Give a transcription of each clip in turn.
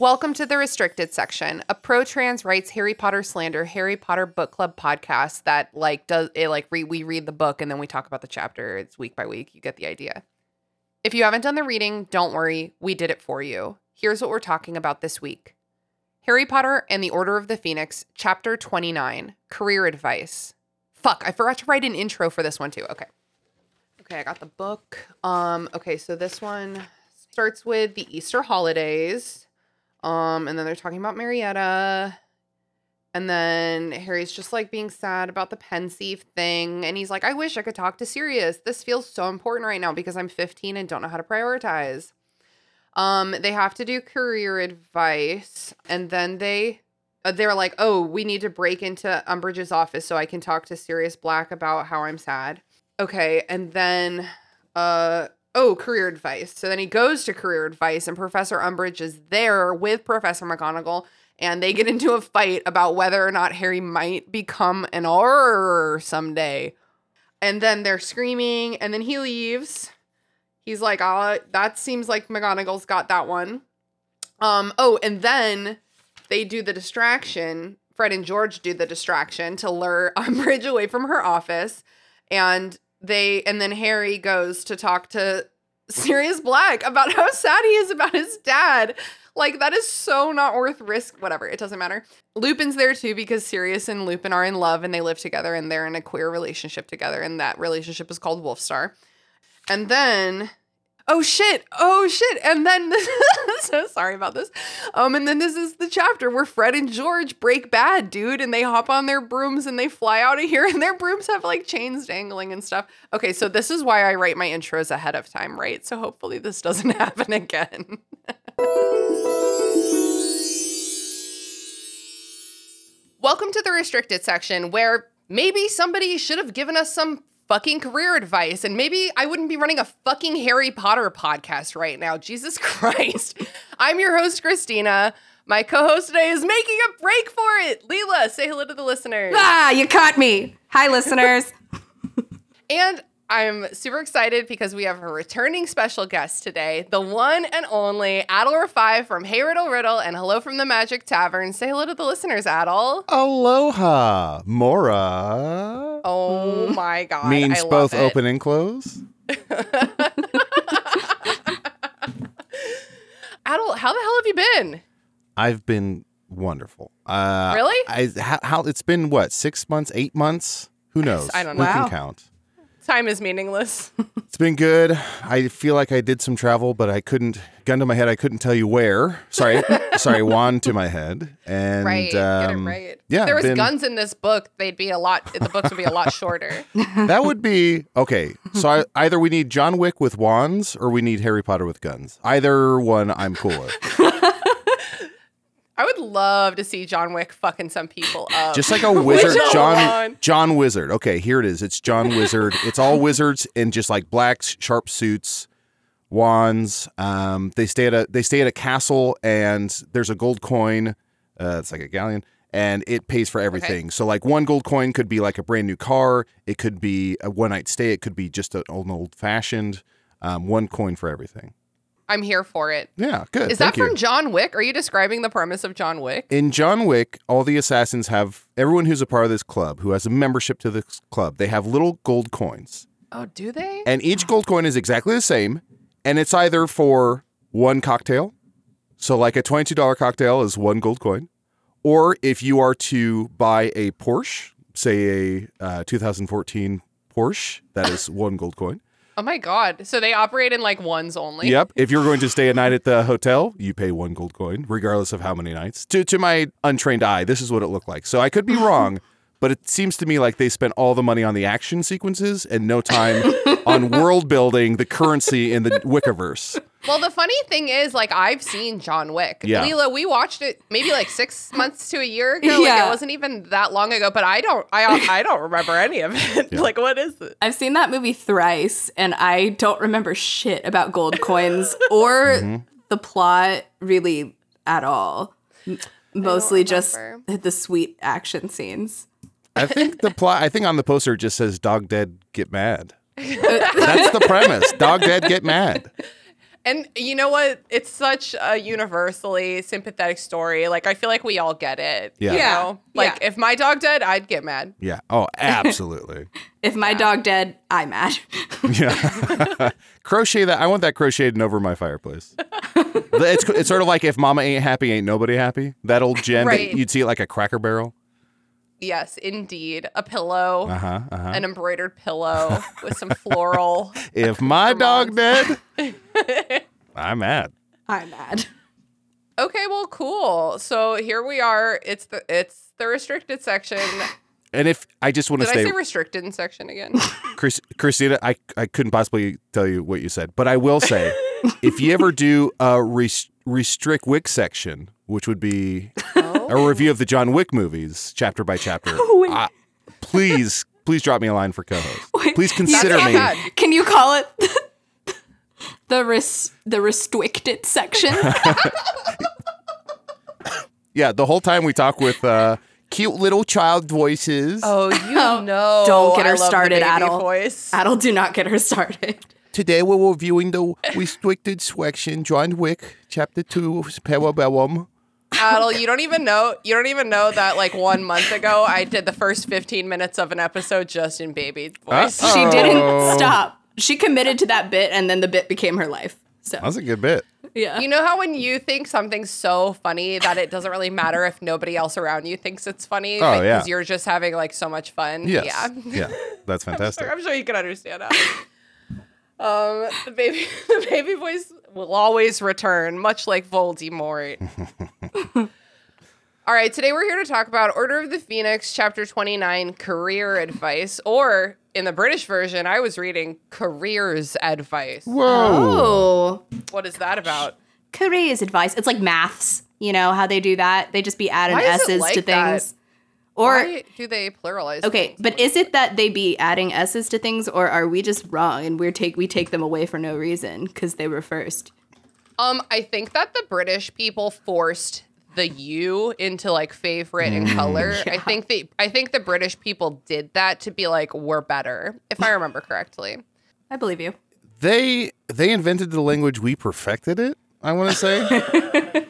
Welcome to the restricted section, a pro trans rights Harry Potter slander Harry Potter book club podcast that like does it like re- we read the book and then we talk about the chapter. It's week by week. You get the idea. If you haven't done the reading, don't worry, we did it for you. Here's what we're talking about this week. Harry Potter and the Order of the Phoenix, chapter 29, career advice. Fuck, I forgot to write an intro for this one too. Okay. Okay, I got the book. Um okay, so this one starts with the Easter holidays. Um, and then they're talking about Marietta. And then Harry's just like being sad about the Pensieve thing. And he's like, I wish I could talk to Sirius. This feels so important right now because I'm 15 and don't know how to prioritize. Um, they have to do career advice. And then they uh, they're like, oh, we need to break into Umbridge's office so I can talk to Sirius Black about how I'm sad. Okay, and then uh oh, career advice. So then he goes to career advice, and Professor Umbridge is there with Professor McGonagall, and they get into a fight about whether or not Harry might become an Auror someday. And then they're screaming, and then he leaves. He's like, "Ah, that seems like McGonagall's got that one." Um. Oh, and then they do the distraction. Fred and George do the distraction to lure Umbridge away from her office, and they and then Harry goes to talk to Sirius Black about how sad he is about his dad. Like that is so not worth risk. Whatever, it doesn't matter. Lupin's there too because Sirius and Lupin are in love and they live together and they're in a queer relationship together and that relationship is called Wolfstar. And then oh shit. Oh shit. And then so sorry about this. Um and then this is the chapter where fred and george break bad dude and they hop on their brooms and they fly out of here and their brooms have like chains dangling and stuff. Okay so this is why i write my intros ahead of time right? So hopefully this doesn't happen again. Welcome to the restricted section where maybe somebody should have given us some fucking career advice. And maybe I wouldn't be running a fucking Harry Potter podcast right now. Jesus Christ. I'm your host, Christina. My co host today is making a break for it. Lelia, say hello to the listeners. Ah, you caught me. Hi, listeners. and I'm super excited because we have a returning special guest today, the one and only Rifai from Hey Riddle Riddle and Hello from the Magic Tavern. Say hello to the listeners, Adal. Alohomora. Oh my God. Means I love both it. open and close. Adal, how the hell have you been? I've been wonderful. Uh, Really? I how, how it's been what six months, eight months? Who knows? I don't Who know. can Wow. count? Time is meaningless. It's been good. I feel like I did some travel, but I couldn't. Gun to my head, I couldn't tell you where. Sorry, sorry. Wand to my head, and right. Get it um, right. Yeah, if there was been- guns in this book, they'd be a lot the books would be a lot shorter. That would be okay. So I, either we need John Wick with wands, or we need Harry Potter with guns. Either one, I'm cool with. I would love to see John Wick fucking some people up. Just like a wizard, John? John Wizard. Okay, here it is. It's John Wizard. It's all wizards in just like black sharp suits, wands. Um, they stay at a they stay at a castle, and there's a gold coin. Uh, it's like a galleon, and it pays for everything. So like one gold coin could be like a brand new car. It could be a one night stay. It could be just an old old fashioned. Um, one coin for everything. I'm here for it. Yeah, good. Is that you. from John Wick? Are you describing the premise of John Wick? in John Wick, all the assassins have everyone who's a part of this club who has a membership to this club. They have little gold coins, Oh, do they? and each gold coin is exactly the same, and it's either for one cocktail, so like a twenty-two dollar cocktail is one gold coin, or if you are to buy a Porsche, say a uh, 2014 Porsche, that is one gold coin. Oh my god. So they operate in like ones only. Yep. If you're going to stay a night at the hotel, you pay one gold coin, regardless of how many nights. To to my untrained eye, this is what it looked like. So I could be wrong, but it seems to me like they spent all the money on the action sequences and no time on world building the currency in the Wickiverse. Well, the funny thing is, like, I've seen John Wick. Yeah. Lelia, we watched it maybe like six months to a year ago. Like, Yeah. it wasn't even that long ago, but I don't, I, I don't remember any of it. like, what is it? I've seen that movie thrice and I don't remember shit about gold coins or Mm-hmm. the plot really at all. M- Mostly just the sweet action scenes. I think the plot. I think on the poster it just says "Dog dead, get mad." That's the premise. Dog dead, get mad. And you know what? It's such a universally sympathetic story. Like, I feel like we all get it. Yeah. You Yeah. know? Like, Yeah. if my dog dead, I'd get mad. Yeah. Oh, absolutely. If my dog dead, I'm mad. Yeah. crochet that. I want that crocheted over my fireplace. it's it's sort of like if Mama ain't happy, ain't nobody happy. That old gem. that Right. you'd see it like a Cracker Barrel. Yes, indeed. A pillow, Uh huh. Uh huh. an embroidered pillow with some floral. If my dog moms. dead, I'm mad. I'm mad. Okay, well, cool. So here we are. It's the it's the restricted section. And if I just want to Did I say restricted section again? Chris, Christina, I, I couldn't possibly tell you what you said, but I will say, if you ever do a res- restrict Wick section, which would be a review of the John Wick movies, chapter by chapter, Wait. uh, please, please drop me a line for co-host. Please consider me. bad. Can you call it the res- the restricted section? Yeah, the whole time we talk with uh, cute little child voices. Oh, you know. Don't get her I started, baby Adal. Voice. Adal, do not get her started. Today we're reviewing the restricted section, John Wick, chapter two, Parabellum. Adal, you don't even know. You don't even know that like one month ago, I did the first 15 minutes of an episode just in baby voice. Uh-oh. She didn't stop. She committed to that bit, and then the bit became her life. So That's a good bit. yeah, You know how when you think something's so funny that it doesn't really matter if nobody else around you thinks it's funny Oh, because yeah. you're just having like so much fun. Yes. Yeah. Yeah. That's fantastic. I'm sure you can understand that. um, the baby, the baby voice will always return, much like Voldemort. All right, today we're here to talk about Order of the Phoenix, Chapter 29, Career Advice, or in the British version, I was reading Careers Advice. Whoa. Oh, What is that about? careers advice. It's like maths. You know how they do that? They just be adding Why is it s's like to that? things. Or Why do they pluralize? okay, things? but is it that they be adding s's to things, or are we just wrong and we're take we take them away for no reason because they were first? Um, I think that the British people forced the U into like favorite and color. I think the I think the British people did that to be like we're better, if I remember correctly. I believe you. They they invented the language. We perfected it. I want to say.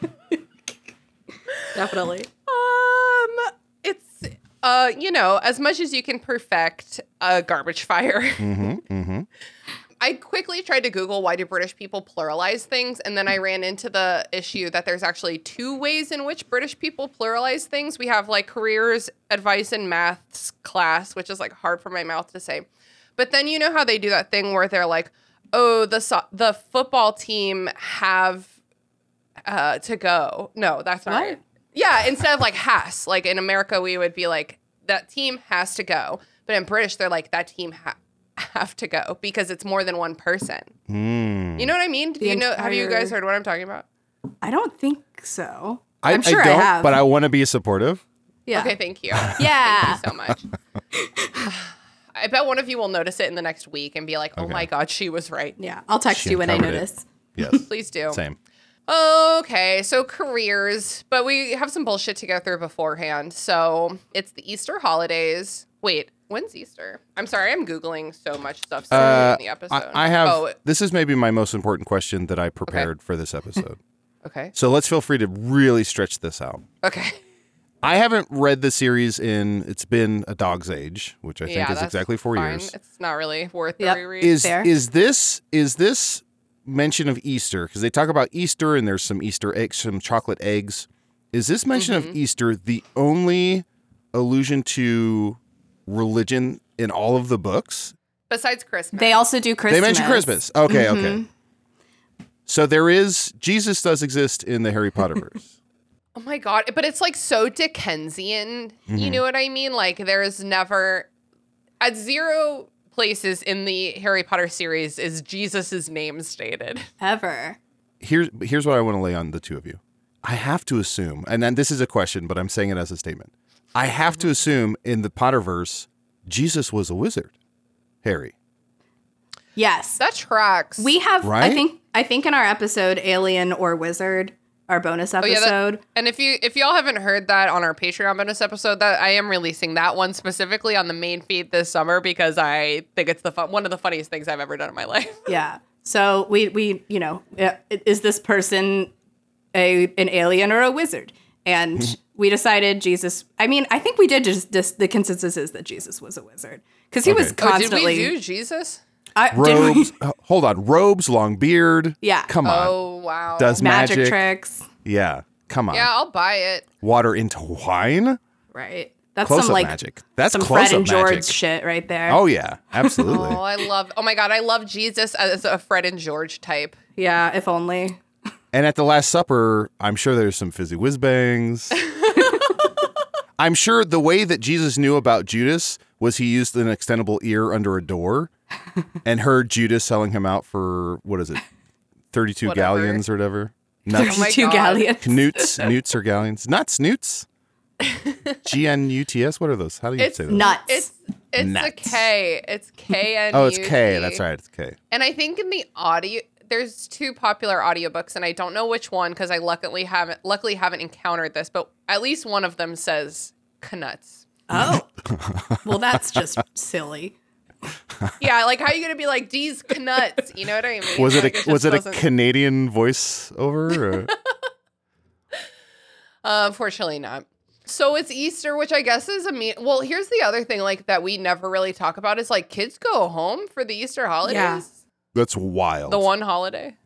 Definitely. Um, it's uh, you know, as much as you can perfect a garbage fire. mm-hmm, mm-hmm. I quickly tried to Google why do British people pluralize things, and then I ran into the issue that there's actually two ways in which British people pluralize things. We have like careers, advice, and maths class, which is like hard for my mouth to say. But then you know how they do that thing where they're like, "Oh, the so- the football team have uh, to go." No, that's not What? right. Yeah, instead of like has, like in America, we would be like, "That team has to go," but in British, they're like, "That team ha- have to go" because it's more than one person. Mm. You know what I mean? Do The you know? Have you guys heard what I'm talking about? I don't think so. I, I'm sure I I don't, have. but I want to be supportive. Yeah. Okay, thank you. Yeah. Thank you so much. I bet one of you will notice it in the next week and be like, "Oh Okay. my god, she was right." Yeah. I'll text She you when I uncovered it. notice. Yes. Please do. Same. Okay, so careers, but we have some bullshit to go through beforehand. So it's the Easter holidays. Wait, when's Easter? I'm sorry, I'm googling so much stuff so Uh, in the episode. I, I have. Oh, This is maybe my most important question that I prepared for this episode. okay. so let's feel free to really stretch this out. Okay. I haven't read the series in. It's been a dog's age, which I think yeah, is exactly four fine. years. It's not really worth Yep. the reread. is Fair. is this is this mention of Easter because they talk about Easter and there's some Easter eggs, some chocolate eggs. Is this mention Mm-hmm. of Easter the only allusion to religion in all of the books? Besides Christmas. They also do Christmas. They mention Christmas. Okay, okay. Mhm. So there is Jesus does exist in the Harry Potter verse. Oh my god! But it's like so Dickensian. You Mhm. know what I mean? Like there's never at zero places in the Harry Potter series is Jesus's name stated. Ever. here's here's what I want to lay on the two of you. I have to assume, and then this is a question, but I'm saying it as a statement. I have to assume in the Potterverse, Jesus was a wizard. Harry. Yes. That tracks. We have I think I think in our episode Alien or Wizard, our bonus Oh, yeah, episode. that- and if you if y'all haven't heard that on our Patreon bonus episode, that I am releasing that one specifically on the main feed this summer because I think it's the fun, one of the funniest things I've ever done in my life. Yeah. So we we you know is this person a an alien or a wizard? And we decided Jesus. I mean, I think we did just, just the consensus is that Jesus was a wizard because he was Okay. Oh, constantly. did we do Jesus? I- did we- Robes. hold on. Robes, long beard. Yeah. Come on. Oh wow. Does magic, magic. tricks, Yeah. Come on. yeah, I'll buy it. Water into wine? right? That's Close some up like magic. That's some close Fred and George magic. shit right there. Oh yeah, absolutely. Oh, I love. Oh my god, I love Jesus as a Fred and George type. yeah, if only. And at the Last Supper, I'm sure there's some fizzy whiz bangs. I'm sure the way that Jesus knew about Judas was he used an extendable ear under a door and heard Judas selling him out for what is it, 32 Whatever. galleons or whatever? Oh nuts, my Two God. galleons. newts, newts or galleons? Not snoots. G N U T S. What are those? How do you It's say those? Nuts. It's it's Nuts. K. It's K N. Oh, it's K. That's right. It's K. And I think in the audio, there's two popular audiobooks, and I don't know which one because I luckily haven't luckily haven't encountered this, but at least one of them says knuts. oh. well, that's just silly. Yeah, like how are you gonna be like these knuts? You know what I mean? Was it Like, a was it just a Canadian voice over? Or? Uh, unfortunately, not. So it's Easter, which I guess is a me. Well, here's the other thing, like that we never really talk about is like kids go home for the Easter holidays. Yeah. That's wild. The one holiday.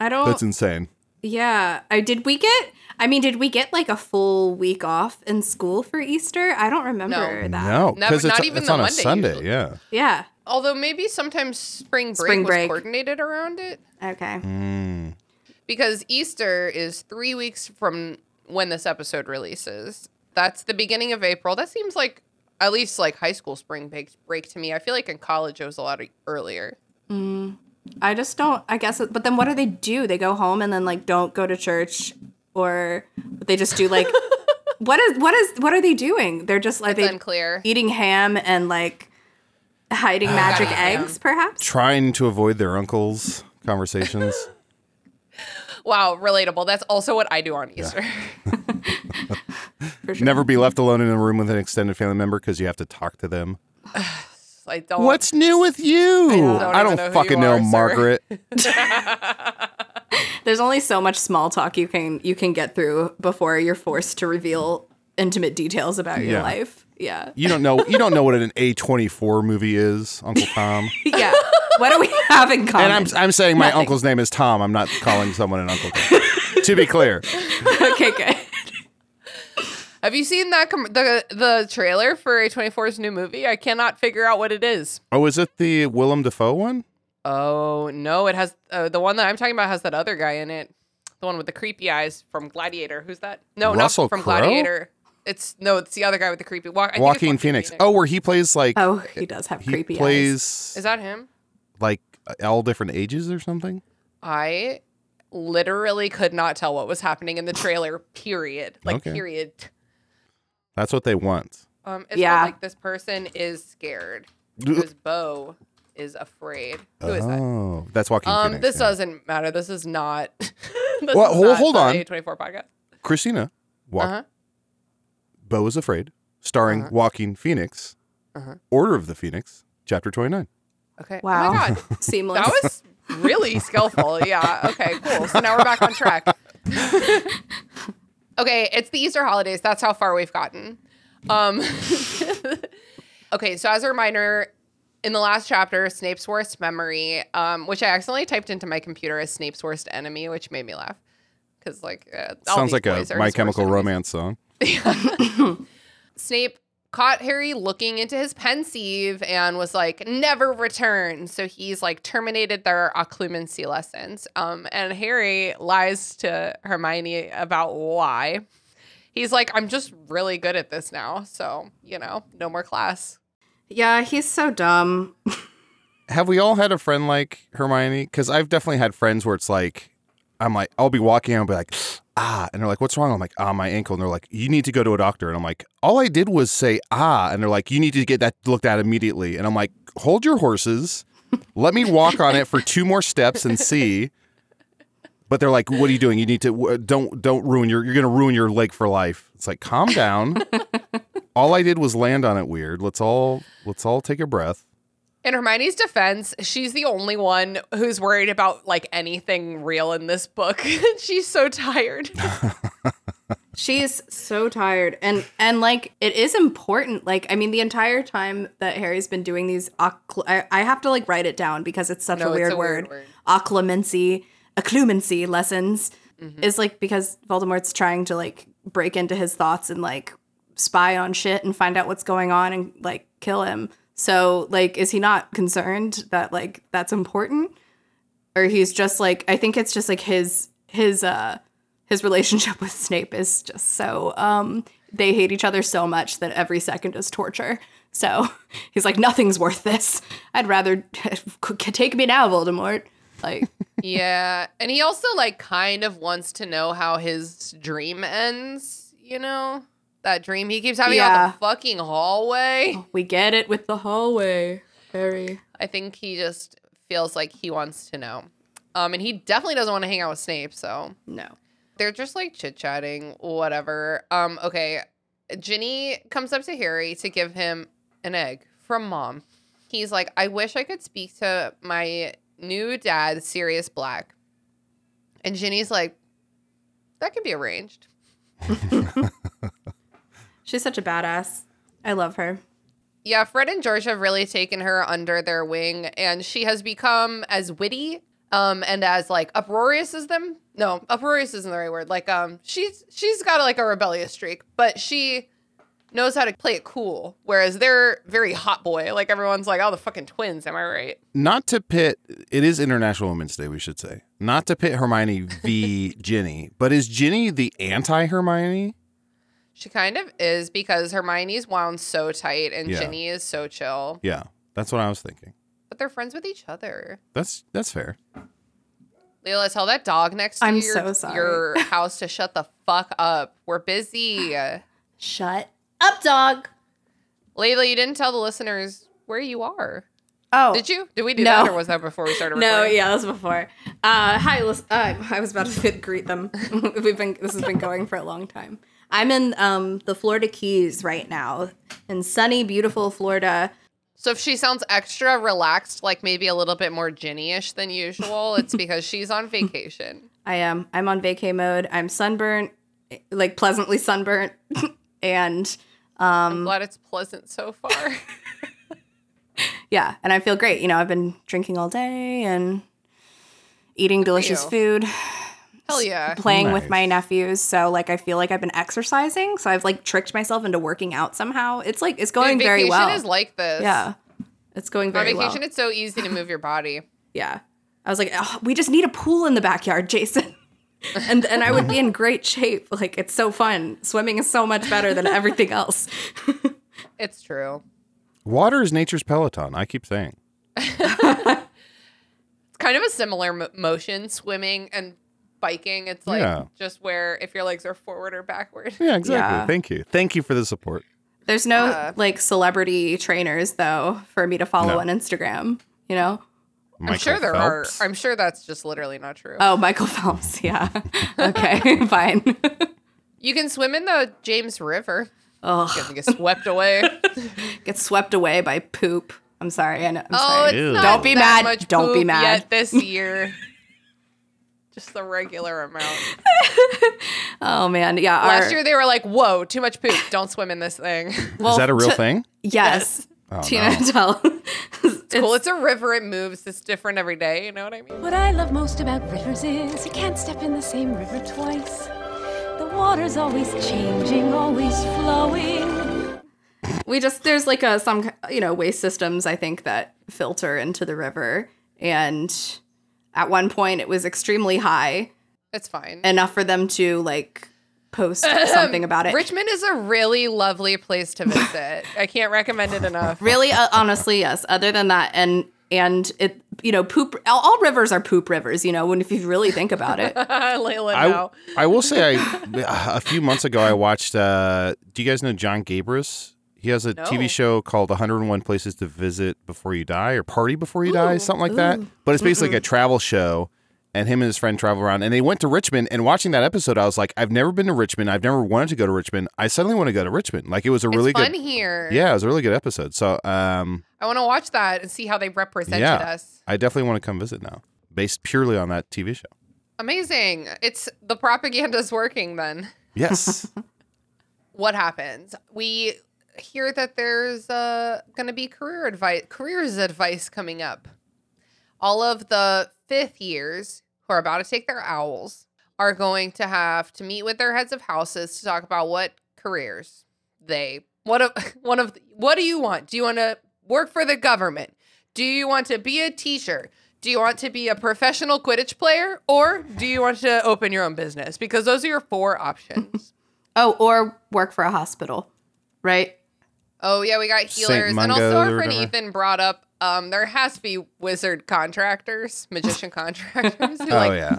I don't. That's insane. Yeah. I did we get I mean, did we get like a full week off in school for Easter? I don't remember No. that. No, Never- because not even it's the on a Monday Sunday. usually. Yeah. Yeah. Although maybe sometimes spring break Spring was break. coordinated around it Okay. Mm. because Easter is three weeks from when this episode releases. That's the beginning of April. That seems like at least like high school spring break, break to me. I feel like in college it was a lot earlier. I just don't I guess but then what do they do? They go home and then like don't go to church or they just do like what is what is what are they doing? They're just like It's they unclear. eating ham and like hiding uh, magic eggs perhaps? Trying to avoid their uncles' conversations. Wow, relatable. That's also what I do on Easter. For sure. Never be left alone in a room with an extended family member because you have to talk to them. I don't. What's new with you? don't I don't, even know fucking know, are. Margaret. There's only so much small talk you can you can get through before you're forced to reveal intimate details about your Yeah. life. Yeah. You don't know. You don't know what an A twenty four movie is, Uncle Tom. yeah. What do we have in common? and I'm I'm saying my Nothing. uncle's name is Tom. I'm not calling someone an Uncle Tom. to be clear, okay, good. Have you seen that com- the the trailer for A24's new movie? I cannot figure out what it is. oh, is it the Willem Dafoe one? Oh no, it has uh, the one that I'm talking about has that other guy in it, the one with the creepy eyes from Gladiator. Who's that? No, Russell not from Crowe? Gladiator. It's no, it's the other guy with the creepy. Wa- I Joaquin Phoenix. Oh, where he plays like Oh, he does have he creepy eyes. plays is that him? like all different ages or something. I literally could not tell what was happening in the trailer. Period. Like Okay. period. That's what they want. Um, it's Yeah. yeah. like this person is scared because Beau is afraid. Who is that? Oh, that's Joaquin Um, Phoenix. this yeah. doesn't matter. This is not. this Well, is hold- not hold on. A24 podcast. Christina. Wa- Uh huh. Beau is Afraid, starring Uh-huh. Joaquin Phoenix. Uh-huh. Order of the Phoenix, chapter 29. Okay. Wow. Oh my god, Seamless. that was really skillful. Yeah. Okay. Cool. So now we're back on track. okay, it's the Easter holidays. That's how far we've gotten. Um. okay. So as a reminder. In the last chapter, Snape's worst memory, um, which I accidentally typed into my computer as Snape's worst enemy, which made me laugh. Because, like, uh, Sounds like a My Chemical. Romance song. Snape caught Harry looking into his pensieve and was like, never return. So he's like terminated their occlumency lessons. Um, and Harry lies to Hermione about why. He's like, I'm just really good at this now. So, you know, no more class. yeah, he's so dumb. Have we all had a friend like Hermione? Because I've definitely had friends where it's like, I'm like, I'll be walking and I'll be like, ah, and they're like, what's wrong? I'm like, ah, my ankle, and they're like, you need to go to a doctor, and I'm like, all I did was say ah, and they're like, you need to get that looked at immediately, and I'm like, hold your horses, let me walk on it for two more steps and see. But they're like, "What are you doing? You need to don't don't ruin your you're gonna ruin your leg for life." It's like, calm down. all I did was land on it weird. Let's all let's all take a breath. In Hermione's defense, she's the only one who's worried about like anything real in this book. she's so tired. She's so tired, and and like it is important. Like I mean, the entire time that Harry's been doing these, occl- I, I have to like write it down because it's such No, a it's weird a weird word. word. Occlumency, occlumency lessons Mm-hmm. is like because Voldemort's trying to like break into his thoughts and like spy on shit and find out what's going on and like kill him. So like, is he not concerned that like that's important, or he's just like I think it's just like his his uh his relationship with Snape is just so um they hate each other so much that every second is torture. So he's like nothing's worth this. I'd rather take me now, Voldemort. Like yeah. And he also like kind of wants to know how his dream ends, you know? That dream he keeps having Yeah. out the fucking hallway. we get it with the hallway, Harry. I think he just feels like he wants to know. Um, and he definitely doesn't want to hang out with Snape, so No. they're just like chit chatting, whatever. Um, okay. Ginny comes up to Harry to give him an egg from mom. He's like, I wish I could speak to my new dad, Sirius Black. And Ginny's like, that can be arranged. She's such a badass. I love her. Yeah, Fred and George have really taken her under their wing, and she has become as witty um and as like uproarious as them. No, uproarious isn't the right word. Like um she's she's got like a rebellious streak, but she knows how to play it cool. Whereas they're very hot boy. Like everyone's like, oh the fucking twins, am I right? Not to pit it is International Women's Day, we should say. Not to pit Hermione v Ginny, but is Ginny the anti Hermione? She kind of is because Hermione's wound so tight and Yeah. Ginny is so chill. Yeah, that's what I was thinking. But they're friends with each other. That's that's fair. Lelia, tell that dog next to I'm your, so sorry. your house to shut the fuck up. We're busy. Shut up, dog. Layla, you didn't tell the listeners where you are. Oh, Did you? Did we do No. that, or was that before we started? No, recording? yeah, that was before. Uh, hi, lis- uh, I was about to greet them. We've been this has been going for a long time. I'm in um, the Florida Keys right now, in sunny, beautiful Florida. So if she sounds extra relaxed, like maybe a little bit more Ginny-ish than usual, it's because she's on vacation. I am. I'm on vacay mode. I'm sunburnt, like pleasantly sunburnt, and I'm Um, glad it's pleasant so far. yeah, and I feel great. You know, I've been drinking all day and eating delicious food. Hell yeah. playing with my nephews. So like I feel like I've been exercising. So I've like tricked myself into working out somehow. It's like it's going Dude, very well. vacation well. is like this. yeah. It's going very well. On vacation, well. it's so easy to move your body. Yeah. I was like, "Oh, we just need a pool in the backyard, Jason. and and I would be in great shape. Like it's so fun. Swimming is so much better than everything else. It's true. Water is nature's peloton. I keep saying. It's kind of a similar mo- motion, swimming and biking. It's like Yeah. just where if your legs are forward or backward. Yeah, exactly. Yeah. Thank you. Thank you for the support. There's no Yeah. like celebrity trainers though for me to follow No. on Instagram, you know? I'm sure there Phelps. are. I'm sure that's just literally not true. Oh, Michael Phelps. Yeah. okay, fine. You can swim in the James River. Ugh. You have to get swept away. Get swept away by poop. I'm sorry. I know. I'm oh, sorry. it's not Don't be that mad. much Don't be mad. Yet this year, just the regular amount. Oh man, yeah. Last our- year they were like, "Whoa, too much poop! Don't swim in this thing." well, is that a real to- thing? Yes. Oh, Tina no. Tell. It's cool. It's a river. It moves. It's different every day. You know what I mean? What I love most about rivers is you can't step in the same river twice. The water's always changing, always flowing. we just there's like a some you know waste systems I think that filter into the river, and at one point it was extremely high, It's fine. enough for them to like post something about it. Richmond is a really lovely place to visit. I can't recommend it enough. Really, uh, honestly, yes. Other than that, and and it you know, poop. All, all rivers are poop rivers. You know, when if you really think about it. Layla, I, no. I will say, I a few months ago, I watched. Uh, do you guys know Jon Gabrus? He has a No. TV show called 101 Places to Visit Before You Die or Party Before You Die, something like that. But it's basically like a travel show, and him and his friend travel around. And they went to Richmond. And watching that episode, I was like, I've never been to Richmond. I've never wanted to go to Richmond. I suddenly want to go to Richmond. Like it was a really it's fun good. here. Yeah, it was a really good episode. So, um, I want to watch that and see how they represented Yeah. us. I definitely want to come visit now, based purely on that TV show. Amazing. It's the propaganda's working then. Yes. What happens? We hear that there's uh, going to be career advice, careers advice coming up. All of the fifth years who are about to take their owls are going to have to meet with their heads of houses to talk about what careers they what of one of what do you want? Do you want to work for the government? Do you want to be a teacher? Do you want to be a professional Quidditch player or do you want to open your own business? Because those are your four options. Oh, or work for a hospital, right? Oh yeah, we got healers, and also our friend. Ethan brought up um there has to be wizard contractors, magician contractors. Who, oh like, yeah.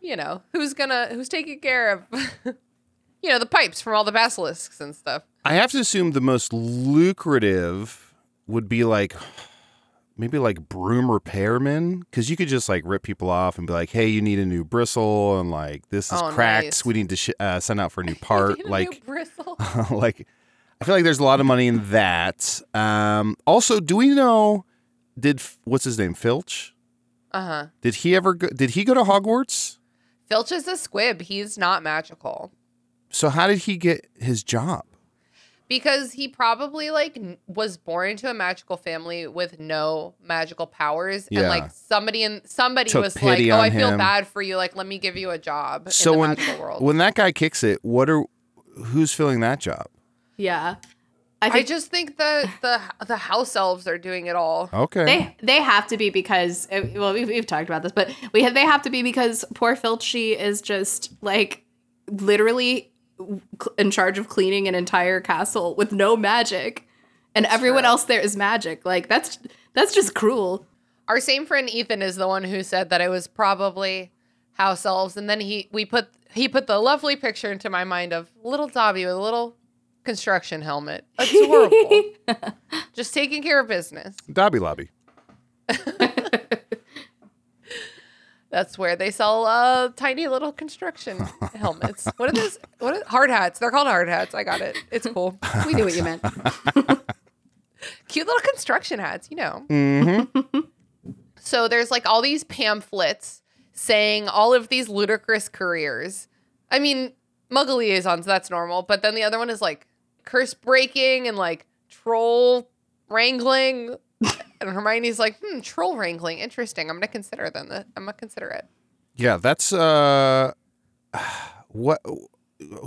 you know who's gonna who's taking care of, you know, the pipes from all the basilisks and stuff. I have to assume the most lucrative would be like maybe like broom repairmen because you could just like rip people off and be like, "Hey, you need a new bristle," and like this is Oh, cracked. nice. We need to sh- uh, send out for a new part. Need a new like, bristle. like I feel like there's a lot of money in that. Um, also, do we know? Did what's his name? Filch? Uh huh. Did he ever? Go, did he go to Hogwarts? Filch is a squib. He's not magical So how did he get his job? because he probably like was born into a magical family with no magical powers, Yeah. and like somebody in somebody Took was like, "Oh, I feel him. bad for you. Like, let me give you a job So in the when magical world." when that guy kicks it, what are who's filling that job? Yeah. I I just think the the the house elves are doing it all. Okay. they they have to be because uh, well we've, we've talked about this, but we have, they have to be because poor Filchy is just like literally in charge of cleaning an entire castle with no magic, and everyone true. else there is magic. Like that's that's just cruel. Our same friend Ethan is the one who said that it was probably house elves, and then he we put he put the lovely picture into my mind of little Dobby with a little construction helmet, adorable, just taking care of business. Dobby Lobby. That's where they sell uh, tiny little construction helmets. What are those? What are, hard hats? They're called hard hats. I got it. It's cool. We knew what you meant. Cute little construction hats, you know. Mm-hmm. So there's like all these pamphlets saying all of these ludicrous careers. I mean, muggle liaisons, that's normal. But then the other one is like curse breaking and like troll wrangling. And Hermione's like, hmm, troll wrangling. Interesting. I'm going to consider them. I'm going to consider it. Yeah, that's uh, what?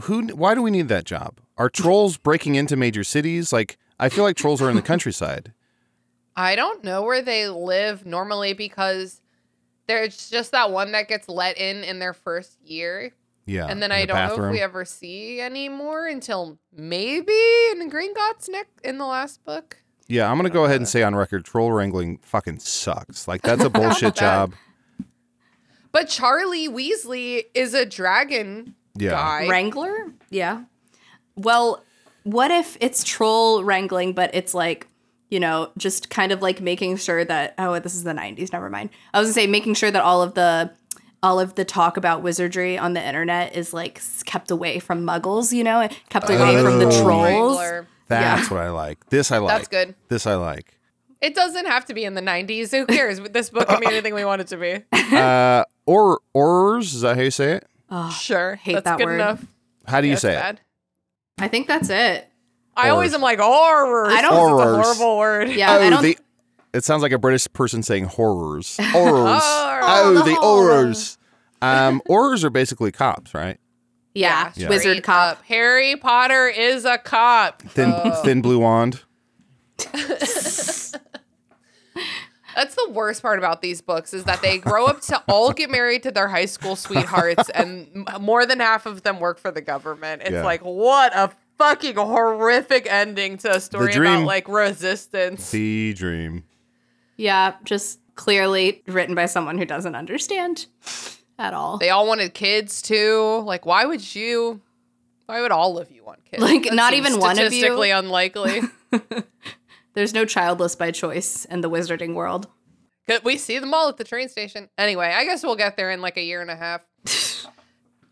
Who? Why do we need that job? Are trolls breaking into major cities? Like, I feel like trolls are in the countryside. I don't know where they live normally because there's just that one that gets let in in their first year. Yeah, and then I the don't know if we ever see any more until maybe in Green Gringotts Nick in the last book. Yeah, I'm gonna go ahead and say on record, troll wrangling fucking sucks. Like, that's a bullshit job. But Charlie Weasley is a dragon Yeah. guy. Wrangler? Yeah. Well, what if it's troll wrangling, but it's like, you know, just kind of like making sure that oh, this is the '90s. Never mind. I was gonna say making sure that all of the all of the talk about wizardry on the internet is like kept away from Muggles. You know, kept away from the Oh. trolls. Wrangler. That's what I like. This I like. That's good. This I like. It doesn't have to be in the 90s. Who cares? This book can be anything we want it to be. Uh, or Aurors, is that how you say it? Sure. hate That's that good word. enough. How do you That's say bad. I think that's it. I always am like horrors. I don't- It's a horrible word. Yeah, it? I Oh, don't. the. It sounds like a British person saying horrors. Horrors. Horrors. oh, the the horrors. Um, horrors are basically cops, right? yeah, Yeah. wizard Straight cop. up. Harry Potter is a cop. Thin, thin blue wand. That's the worst part about these books is that they grow up to all get married to their high school sweethearts, and m- more than half of them work for the government. It's Yeah. like what a fucking horrific ending to a story about like resistance. The dream. Yeah, just clearly written by someone who doesn't understand at all. They all wanted kids too. Like, why would you? Why would all of you want kids? Like, That not even one of you? Statistically unlikely. There's no childless by choice in the wizarding world. Could we see them all at the train station? Anyway, I guess we'll get there in like a year and a half.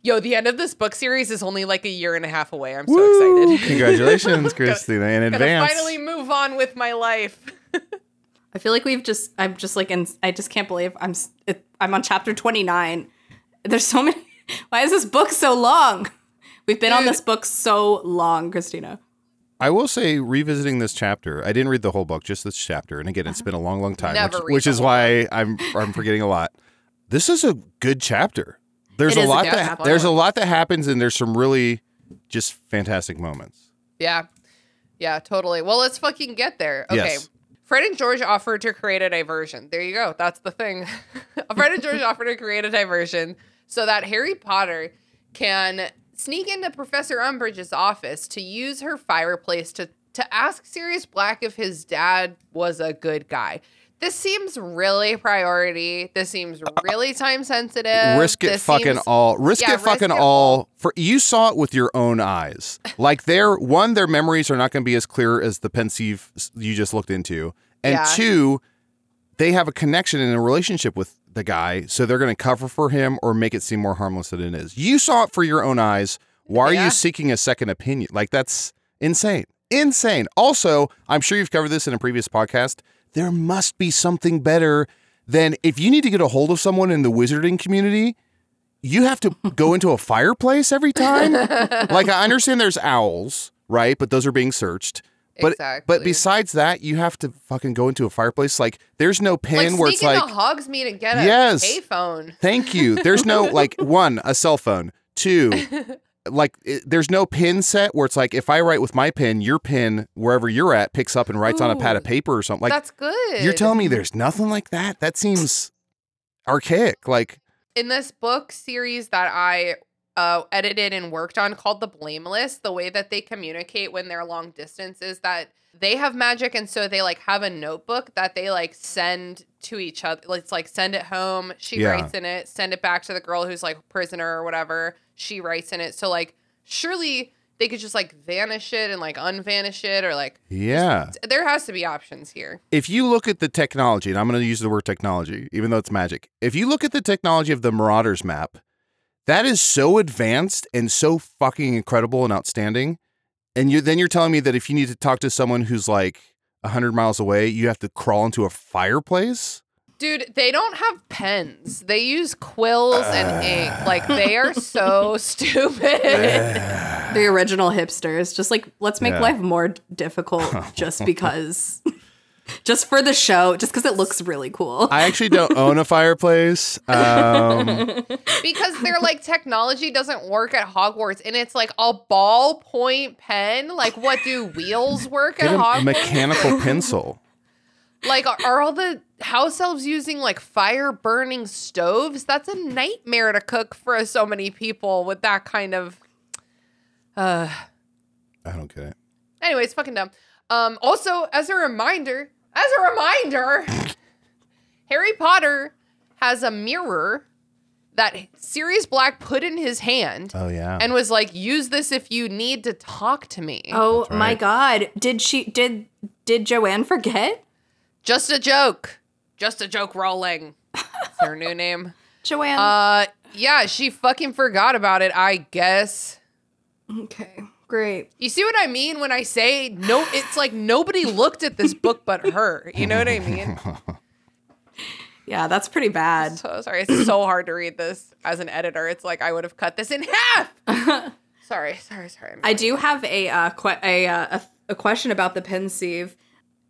Yo, the end of this book series is only like a year and a half away. I'm so Woo! excited. Congratulations, Christina, in Gonna advance. finally move on with my life. I feel like we've just I'm just like in I just can't believe I'm it, I'm on chapter 29. There's so many Why is this book so long? We've been on this book so long, Christina. I will say, revisiting this chapter, I didn't read the whole book, just this chapter, and again, it's been a long, long time, Never which, which is why I'm I'm forgetting a lot. This is a good chapter. There's It a is a lot that chapter. there's a lot that happens, and there's some really just fantastic moments. Yeah. Yeah, totally. Well, let's fucking get there. Okay. Yes. Fred and George offered to create a diversion. There you go. That's the thing. Fred and George offered to create a diversion so that Harry Potter can sneak into Professor Umbridge's office to use her fireplace to to ask Sirius Black if his dad was a good guy. This seems really priority. This seems really time sensitive. risk it Uh, This fucking seems- all. Risk Yeah, it fucking risk it all. For you saw it with your own eyes. Like their one, their memories are not going to be as clear as the pensieve you just looked into, and Yeah. two, they have a connection and a relationship with the guy, so they're going to cover for him or make it seem more harmless than it is. You saw it for your own eyes. Why are Yeah. you seeking a second opinion? Like that's insane. Insane. Also, I'm sure you've covered this in a previous podcast. There must be something better than if you need to get a hold of someone in the wizarding community, you have to go into a fireplace every time. like I understand there's owls, right? But those are being searched. But Exactly. but besides that, you have to fucking go into a fireplace. Like there's no pin like where it's like and get a Yes. payphone. Thank you. There's no like one a cell phone. Two, like it, there's no pin set where it's like if I write with my pin, your pin wherever you're at picks up and writes on a pad of paper or something. Like That's good. you're telling me there's nothing like that? That seems archaic. Like in this book series that I uh, edited and worked on called The Blameless, the way that they communicate when they're long distance is that they have magic and so they like have a notebook that they like send to each other. It's like send it home, she Yeah. writes in it, send it back to the girl who's like prisoner or whatever, she writes in it. So like surely they could just like vanish it and like unvanish it or like yeah. there has to be options here. if you look at the technology, and I'm going to use the word technology, even though it's magic, if you look at the technology of the Marauders map, that is so advanced and so fucking incredible and outstanding. And you then you're telling me that if you need to talk to someone who's like hundred miles away, you have to crawl into a fireplace. Dude, they don't have pens. They use quills and ink. Like they are so stupid. The original hipsters, just like let's make Yeah. life more difficult just because just for the show, just because it looks really cool. I actually don't own a fireplace. Um, because they're like technology doesn't work at Hogwarts and it's like a ballpoint pen. Like what do wheels work at get a Hogwarts? mechanical pencil. like are, are all the house elves using like fire burning stoves? That's a nightmare to cook for so many people with that kind of uh I don't get it. Anyway, it's fucking dumb. Um, also, as a reminder, as a reminder, Harry Potter has a mirror that Sirius Black put in his hand Oh yeah. and was like, "Use this if you need to talk to me." oh That's my god. Did she did did Joanne forget? Just a joke. Just a joke. Rolling. That's her new name. Joanne. Uh, yeah, she fucking forgot about it. I guess. okay. Great. You see what I mean when I say no? It's like nobody looked at this book but her. You know what I mean? Yeah, that's pretty bad. So sorry. It's so hard to read this as an editor. It's like I would have cut this in half. sorry, sorry, sorry. I'm I do have a uh, que- a, uh, a a question about the pensieve.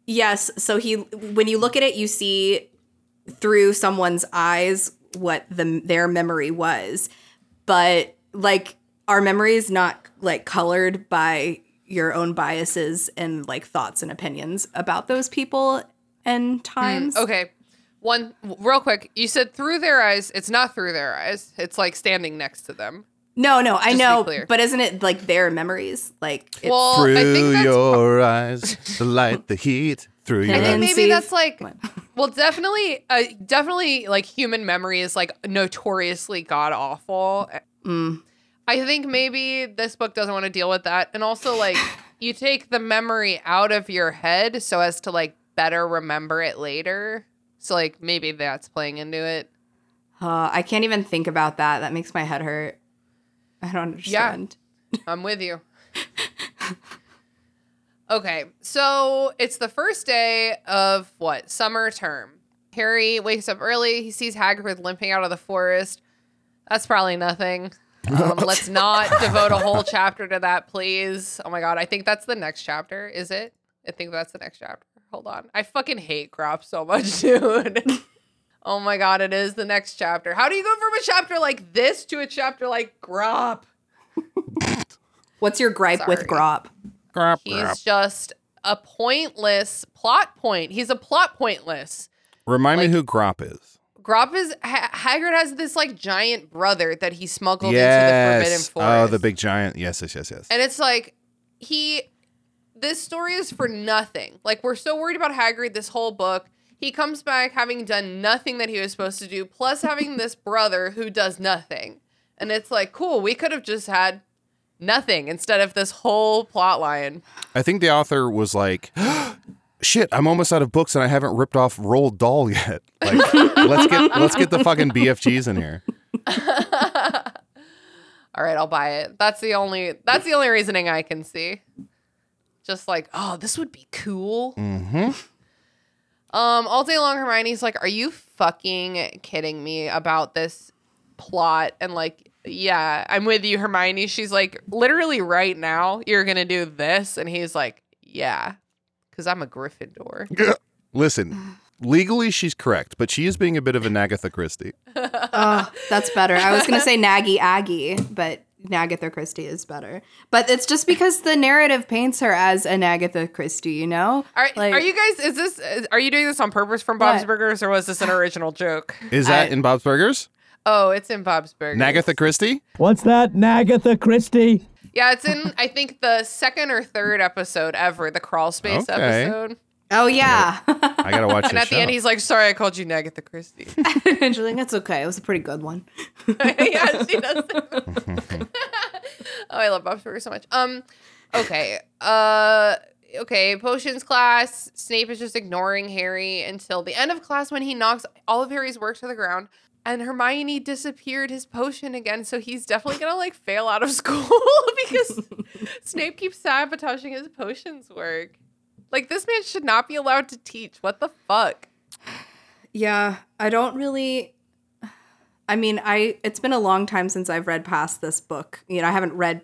Yes, so he when you look at it, you see through someone's eyes what the their memory was, but like our memory is not like colored by your own biases and like thoughts and opinions about those people and times. okay. One real quick. You said through their eyes. It's not through their eyes. It's like standing next to them. No, no, I Just to know, but isn't it like their memories? Like, it's, Well, I think Through that's your eyes, the light, the heat. through your And I think then maybe that's like, well, definitely, uh, definitely, like human memory is like notoriously god awful. Mm. I think maybe this book doesn't want to deal with that, and also like you take the memory out of your head so as to like better remember it later. So like maybe that's playing into it. Uh, I can't even think about that. That makes my head hurt. I don't understand. Yeah, I'm with you. okay, so it's the first day of what summer term. Harry wakes up early. He sees Hagrid limping out of the forest. That's probably nothing. Um, let's not devote a whole chapter to that, please. Oh my god, I think that's the next chapter. Is it? I think that's the next chapter. Hold on. I fucking hate Grawp so much, dude. oh my god, it is the next chapter. How do you go from a chapter like this to a chapter like Grawp? What's your gripe with Sorry. Grawp? Grawp, He's grawp. just a pointless plot point. He's a plot pointless. Remind like- me who Grawp is. Grawp is ha- Hagrid has this like giant brother that he smuggled into the Forbidden Forest. Oh, the big giant. Yes, yes, yes, yes. And it's like he this story is for nothing. Like we're so worried about Hagrid this whole book. He comes back having done nothing that he was supposed to do, plus having this brother who does nothing. And it's like, cool, we could have just had nothing instead of this whole plot line. I think the author was like, "Shit, I'm almost out of books and I haven't ripped off Roald Dahl yet. Like, let's get let's get the fucking BFGs in here." All right, I'll buy it. That's the only that's the only reasoning I can see. Just like, oh, this would be cool. Mm-hmm. Um, all day long, Hermione's like, "Are you fucking kidding me about this plot?" And like, yeah, I'm with you, Hermione. She's like, literally right now, you're gonna do this, and he's like, yeah, because I'm a Gryffindor. Listen, legally she's correct, but she is being a bit of an Agatha Christie. Oh, that's better. I was gonna say Nagy Aggie, but Agatha Christie is better. But it's just because the narrative paints her as an Agatha Christie, you know? Are, Like- are you guys? Is this? Are you doing this on purpose from Bob's What? Burgers, or was this an original joke? Is that I- in Bob's Burgers? Oh, it's in Bob's Burgers. Agatha Christie? What's that, Nagatha Christie? Yeah, it's in I think the second or third episode ever, the crawl space Okay. episode. Oh yeah. I gotta watch it. And this at the end, he's like, "Sorry, I called you Agatha Christie." And she's like, that's okay. It was a pretty good one. yeah, she does. oh, I love Bob's Burgers so much. Um, okay, uh, okay, potions class. Snape is just ignoring Harry until the end of class when he knocks all of Harry's work to the ground. And Hermione disappeared his potion again, so he's definitely gonna like fail out of school because Snape keeps sabotaging his potions work. Like this man should not be allowed to teach. What the fuck? Yeah, I don't really. I mean, I it's been a long time since I've read past this book. You know, I haven't read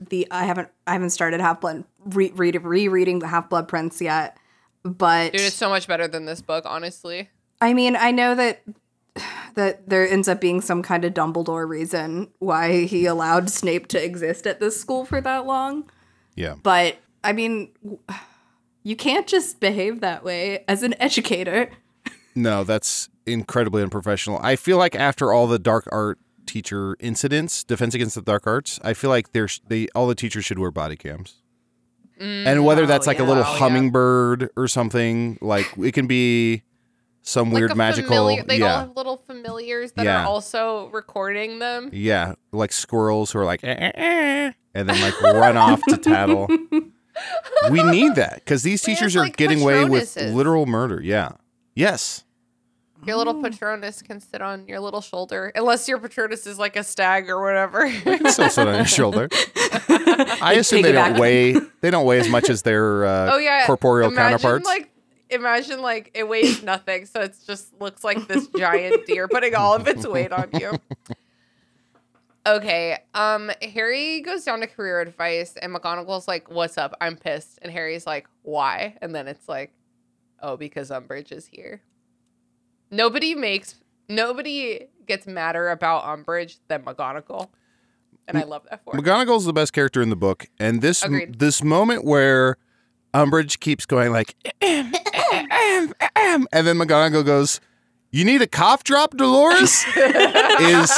the I haven't I haven't started Half Blood re- read, rereading the Half Blood Prince yet. But Dude, it's so much better than this book, honestly. I mean, I know that that there ends up being some kind of Dumbledore reason why he allowed Snape to exist at this school for that long. yeah. But I mean, you can't just behave that way as an educator. No, that's incredibly unprofessional. I feel like after all the dark art teacher incidents, Defense Against the Dark Arts, I feel like there's they all the teachers should wear body cams. Mm, and whether that's oh, like a little Oh, yeah. hummingbird or something, like it can be some weird like a magical familiar- they all have little familiars that Yeah. are also recording them. Yeah, like squirrels who are like, eh, eh, eh, and then like run off to tattle. We need that because these We have, teachers are like, getting away with literal murder. Yeah. Yes. Your little Patronus can sit on your little shoulder, unless your Patronus is like a stag or whatever. Still sit on your shoulder. I assume they don't weigh. They don't weigh as much as their uh, oh yeah, corporeal imagine, counterparts. Like, imagine like it weighs nothing, so it just looks like this giant deer putting all of its weight on you. Okay, um, Harry goes down to career advice, and McGonagall's like, "What's up? I'm pissed," and Harry's like, "Why?" And then it's like, "Oh, because Umbridge is here." Nobody makes nobody gets madder about Umbridge than McGonagall, and I love that for. McGonagall's the best character in the book, and this Agreed. this moment where Umbridge keeps going like, "Ahem, ahem, ahem," and then McGonagall goes, "You need a cough drop, Dolores," is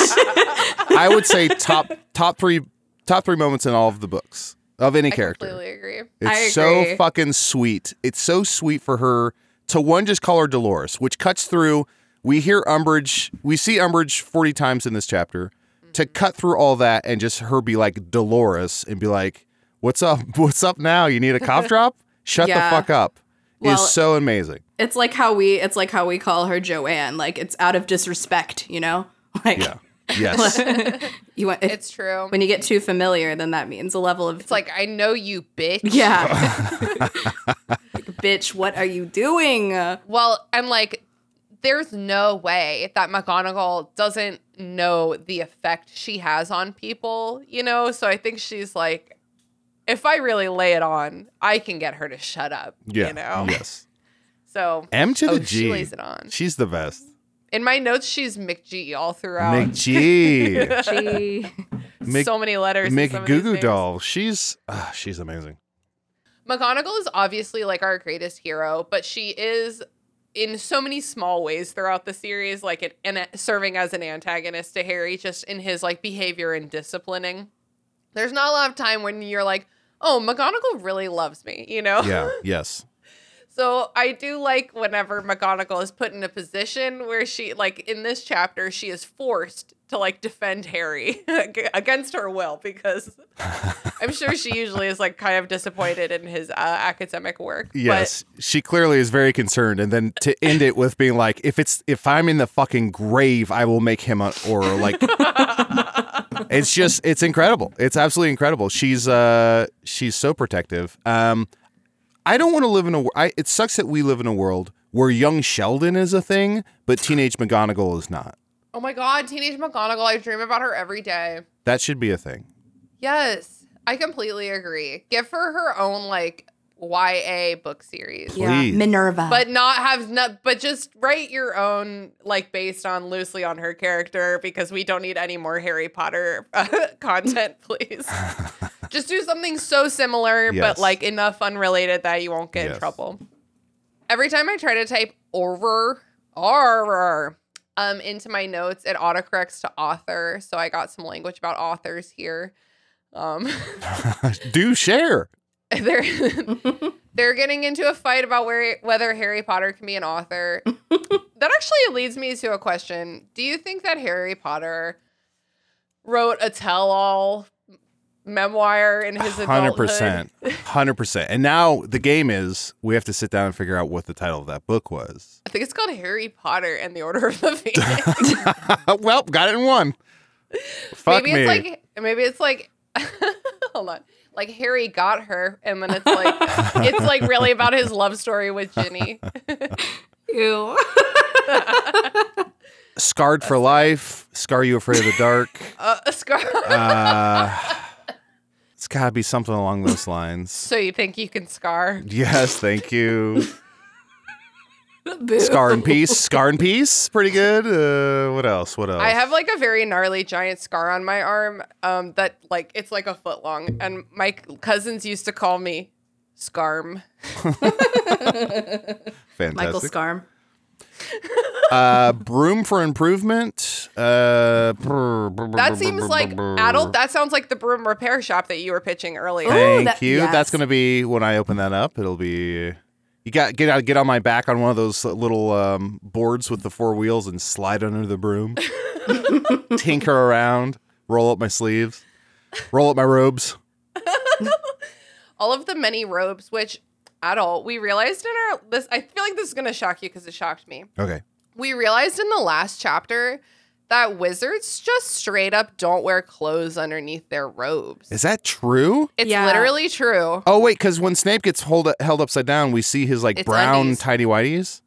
I would say top top three top three moments in all of the books. of any I character. completely agree. It's I so fucking sweet. It's so sweet for her to one just call her Dolores, which cuts through. We hear Umbridge. We see Umbridge forty times in this chapter. To Mm-hmm. cut through all that and just her be like Dolores and be like, "What's up? What's up now? You need a cough drop? Shut Yeah. the fuck up." Well- is so amazing. It's like how we it's like how we call her Joanne. Like it's out of disrespect, you know? Like Yeah. Yes. you want if, It's true. when you get too familiar, then that means a level of It's like I know you, bitch. Yeah. Like, bitch, what are you doing? Uh, Well, and like, there's no way that McGonagall doesn't know the effect she has on people, you know? So I think she's like, if I really lay it on, I can get her to shut up, yeah. you know? Yes. So M to the oh, G. she lays it on. She's the best. In my notes, she's McG all throughout. McG. she Mc- so many letters. in some of these McGoo names. doll. She's ah, she's amazing. McGonagall is obviously like our greatest hero, but she is in so many small ways throughout the series, like it, and serving as an antagonist to Harry, just in his like behavior and disciplining. There's not a lot of time when you're like, oh, McGonagall really loves me, you know? Yeah. yes. So I do like whenever McGonagall is put in a position where she, like in this chapter, she is forced to like defend Harry against her will because I'm sure she usually is like kind of disappointed in his uh, academic work. but- Yes, she clearly is very concerned, and then to end it with being like, "If it's if I'm in the fucking grave, I will make him a or like." It's just it's incredible. It's absolutely incredible. She's uh she's so protective. Um, I don't want to live in a. wor- it sucks that we live in a world where young Sheldon is a thing, but teenage McGonagall is not. Oh my god, Teenage McGonagall, I dream about her every day. That should be a thing. Yes, I completely agree. Give her her own like YA book series. yeah, Minerva. But not have not but just write your own like based on loosely on her character because we don't need any more Harry Potter uh, content, please. just do something so similar Yes. but like enough unrelated that you won't get in trouble. Every time I try to type over or um into my notes, it autocorrects to author. So I got some language about authors here. Um Do share. they're they're getting into a fight about where whether Harry Potter can be an author. that actually leads me to a question. Do you think that Harry Potter wrote a tell-all memoir in his 100%. hundred percent. And now the game is we have to sit down and figure out what the title of that book was. I think it's called Harry Potter and the Order of the Phoenix. well, got it in one. Fuck maybe me. it's like maybe it's like hold on. Like Harry got her, and then it's like it's like really about his love story with Ginny. Ew. Scarred for life. Scar you afraid of the dark. Uh, Scar. Uh, it's got to be something along those lines. so you think you can scar? Yes, thank you. Boo. Scar and peace. Scar and peace. Pretty good. Uh, what else? What else? I have like a very gnarly giant scar on my arm um that like it's like a foot long and my cousins used to call me Scarm. fantastic. Michael Scarm. uh, broom for improvement. Uh, That seems like adult that sounds like the broom repair shop that you were pitching earlier. Ooh, Thank that- you. That's gonna be when I open that up. It'll be you got get out get on my back on one of those little um, boards with the four wheels and slide under the broom, tinker around, roll up my sleeves, roll up my robes. All of the many robes which adult we realized in our this I feel like this is going to shock you cuz it shocked me. Okay. We realized in the last chapter that wizards just straight up don't wear clothes underneath their robes. Is that true? It's Yeah. literally true. Oh wait, because when Snape gets hold held upside down, we see his like It's brown undies. tidy whities.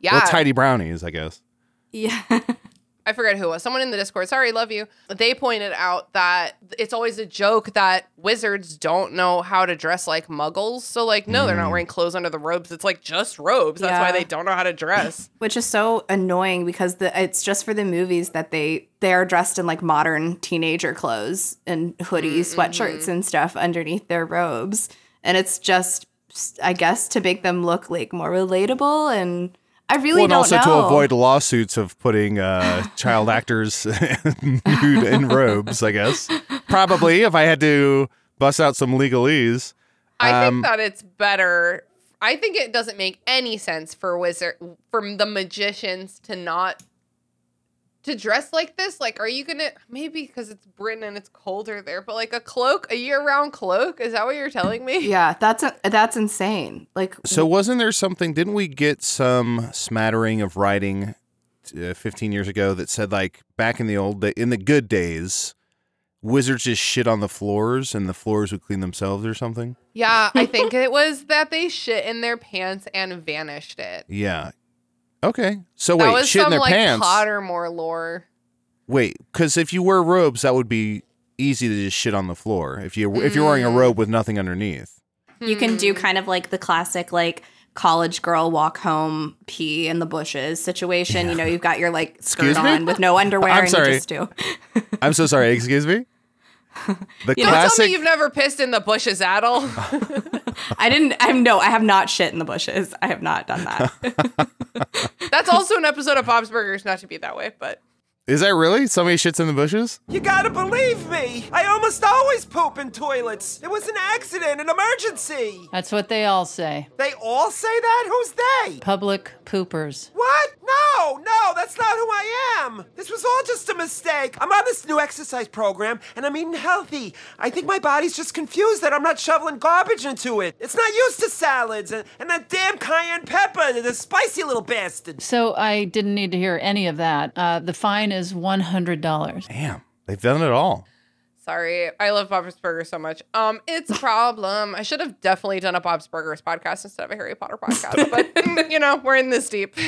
Yeah. Well, tidy brownies, I guess. Yeah. I forget who it was. Someone in the Discord. Sorry, love you. They pointed out that it's always a joke that wizards don't know how to dress like muggles. So, like, no, they're not mm. wearing clothes under the robes. It's like just robes. That's why they don't know how to dress. Which is so annoying because the it's just for the movies that they they are dressed in like modern teenager clothes and hoodies, mm-hmm, sweatshirts mm-hmm. and stuff underneath their robes. And it's just I guess to make them look like more relatable and I really Well, and don't also know. to avoid lawsuits of putting uh, child actors nude in robes, I guess. Probably if I had to bust out some legalese. I Um, think that it's better. I think it doesn't make any sense for wizard for the magicians to not to dress like this. Like, are you gonna maybe because it's Britain and it's colder there, but like a cloak, a year-round cloak? Is that what you're telling me? Yeah, that's a, that's insane. Like, So wasn't there something? Didn't we get some smattering of writing uh, 15 years ago that said like back in the old day, in the good days, wizards just shit on the floors and the floors would clean themselves or something? Yeah, I think it was that they shit in their pants and vanished it. Yeah. Okay. So that wait, was shit in some their like pants. Pottermore lore. Wait, because if you wear robes, that would be easy to just shit on the floor. If you if you're wearing a Mm. robe with nothing underneath. you can Hmm. do kind of like the classic like college girl walk home pee in the bushes situation. You know, you've got your like skirt Excuse me? on with no underwear I'm and sorry. you just do. I'm so sorry. Excuse me. The Don't tell me you've never pissed in the bushes, Adal. I didn't I'm no, I have not shit in the bushes. I have not done that. That's also an episode of Bob's Burgers, not to be that way, but Is that really somebody shits in the bushes? You gotta believe me! I almost always poop in toilets! It was an accident, an emergency! That's what they all say. They all say that? Who's they? Public poopers. What? No, no, that's not who I am! This was all just a mistake. I'm on this new exercise program and I'm eating healthy. I think my body's just confused that I'm not shoveling garbage into it. It's not used to salads and, and that damn cayenne pepper, the spicy little bastard. So I didn't need to hear any of that. Uh, the fine is $100. Damn, they've done it all. sorry. I love Bob's Burgers so much. Um, it's a problem. I should have definitely done a Bob's Burgers podcast instead of a Harry Potter podcast, but mm, you know, we're in this deep.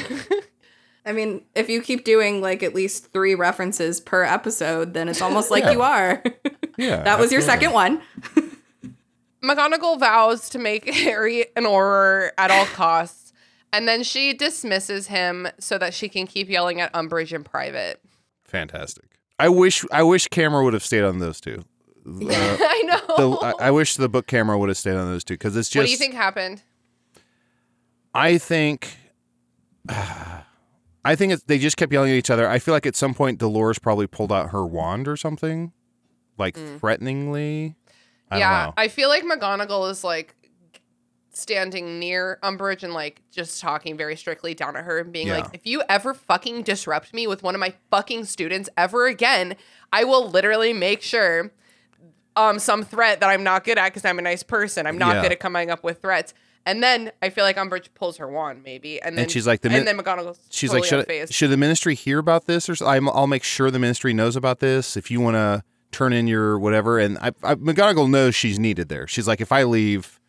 I mean, if you keep doing like at least three references per episode, then it's almost like you are. Yeah. that was your second one. McGonagall vows to make Harry an Auror at all costs, and then she dismisses him so that she can keep yelling at Umbridge in private. Fantastic. I wish I wish camera would have stayed on those two. Uh, I know. the, I, I wish the book camera would have stayed on those two because it's just. what do you think happened? I think. I think it's, they just kept yelling at each other. I feel like at some point Dolores probably pulled out her wand or something, like threateningly. I Mm. yeah. I feel like McGonagall is like standing near Umbridge and like just talking very strictly down at her and being like, if you ever fucking disrupt me with one of my fucking students ever again, I will literally make sure um some threat that I'm not good at because I'm a nice person. I'm not Yeah. good at coming up with threats. And then I feel like Umbridge pulls her wand, maybe, and then she's like, the and min- then McGonagall's She's totally like, should, unfazed. should the ministry hear about this? Or s- I'm, I'll make sure the ministry knows about this. If you want to turn in your whatever, and I, I, McGonagall knows she's needed there. She's like, if I leave,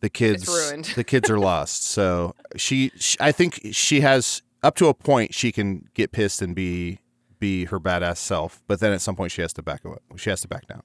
the kids, the kids are lost. So she, she, I think she has up to a point she can get pissed and be be her badass self, but then at some point she has to back away. She has to back down.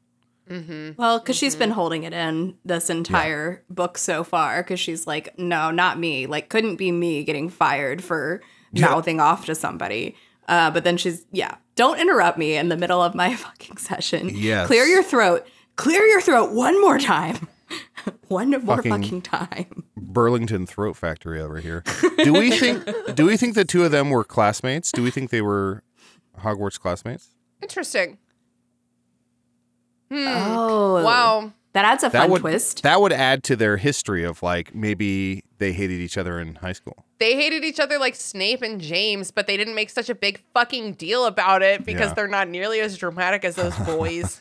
Well, because she's been holding it in this entire book so far. Because she's like, no, not me. Like, couldn't be me getting fired for mouthing off to somebody. Uh, but then she's, yeah, don't interrupt me in the middle of my fucking session. Yes. Clear your throat. Clear your throat one more time. one more Fucking- fucking time. Burlington Throat Factory over here. Do we think? do we think the two of them were classmates? Do we think they were Hogwarts classmates? Interesting. Hmm. Oh. Wow. That adds a that fun would twist. that would add to their history of like maybe they hated each other in high school. They hated each other like Snape and James, but they didn't make such a big fucking deal about it because Yeah. they're not nearly as dramatic as those boys.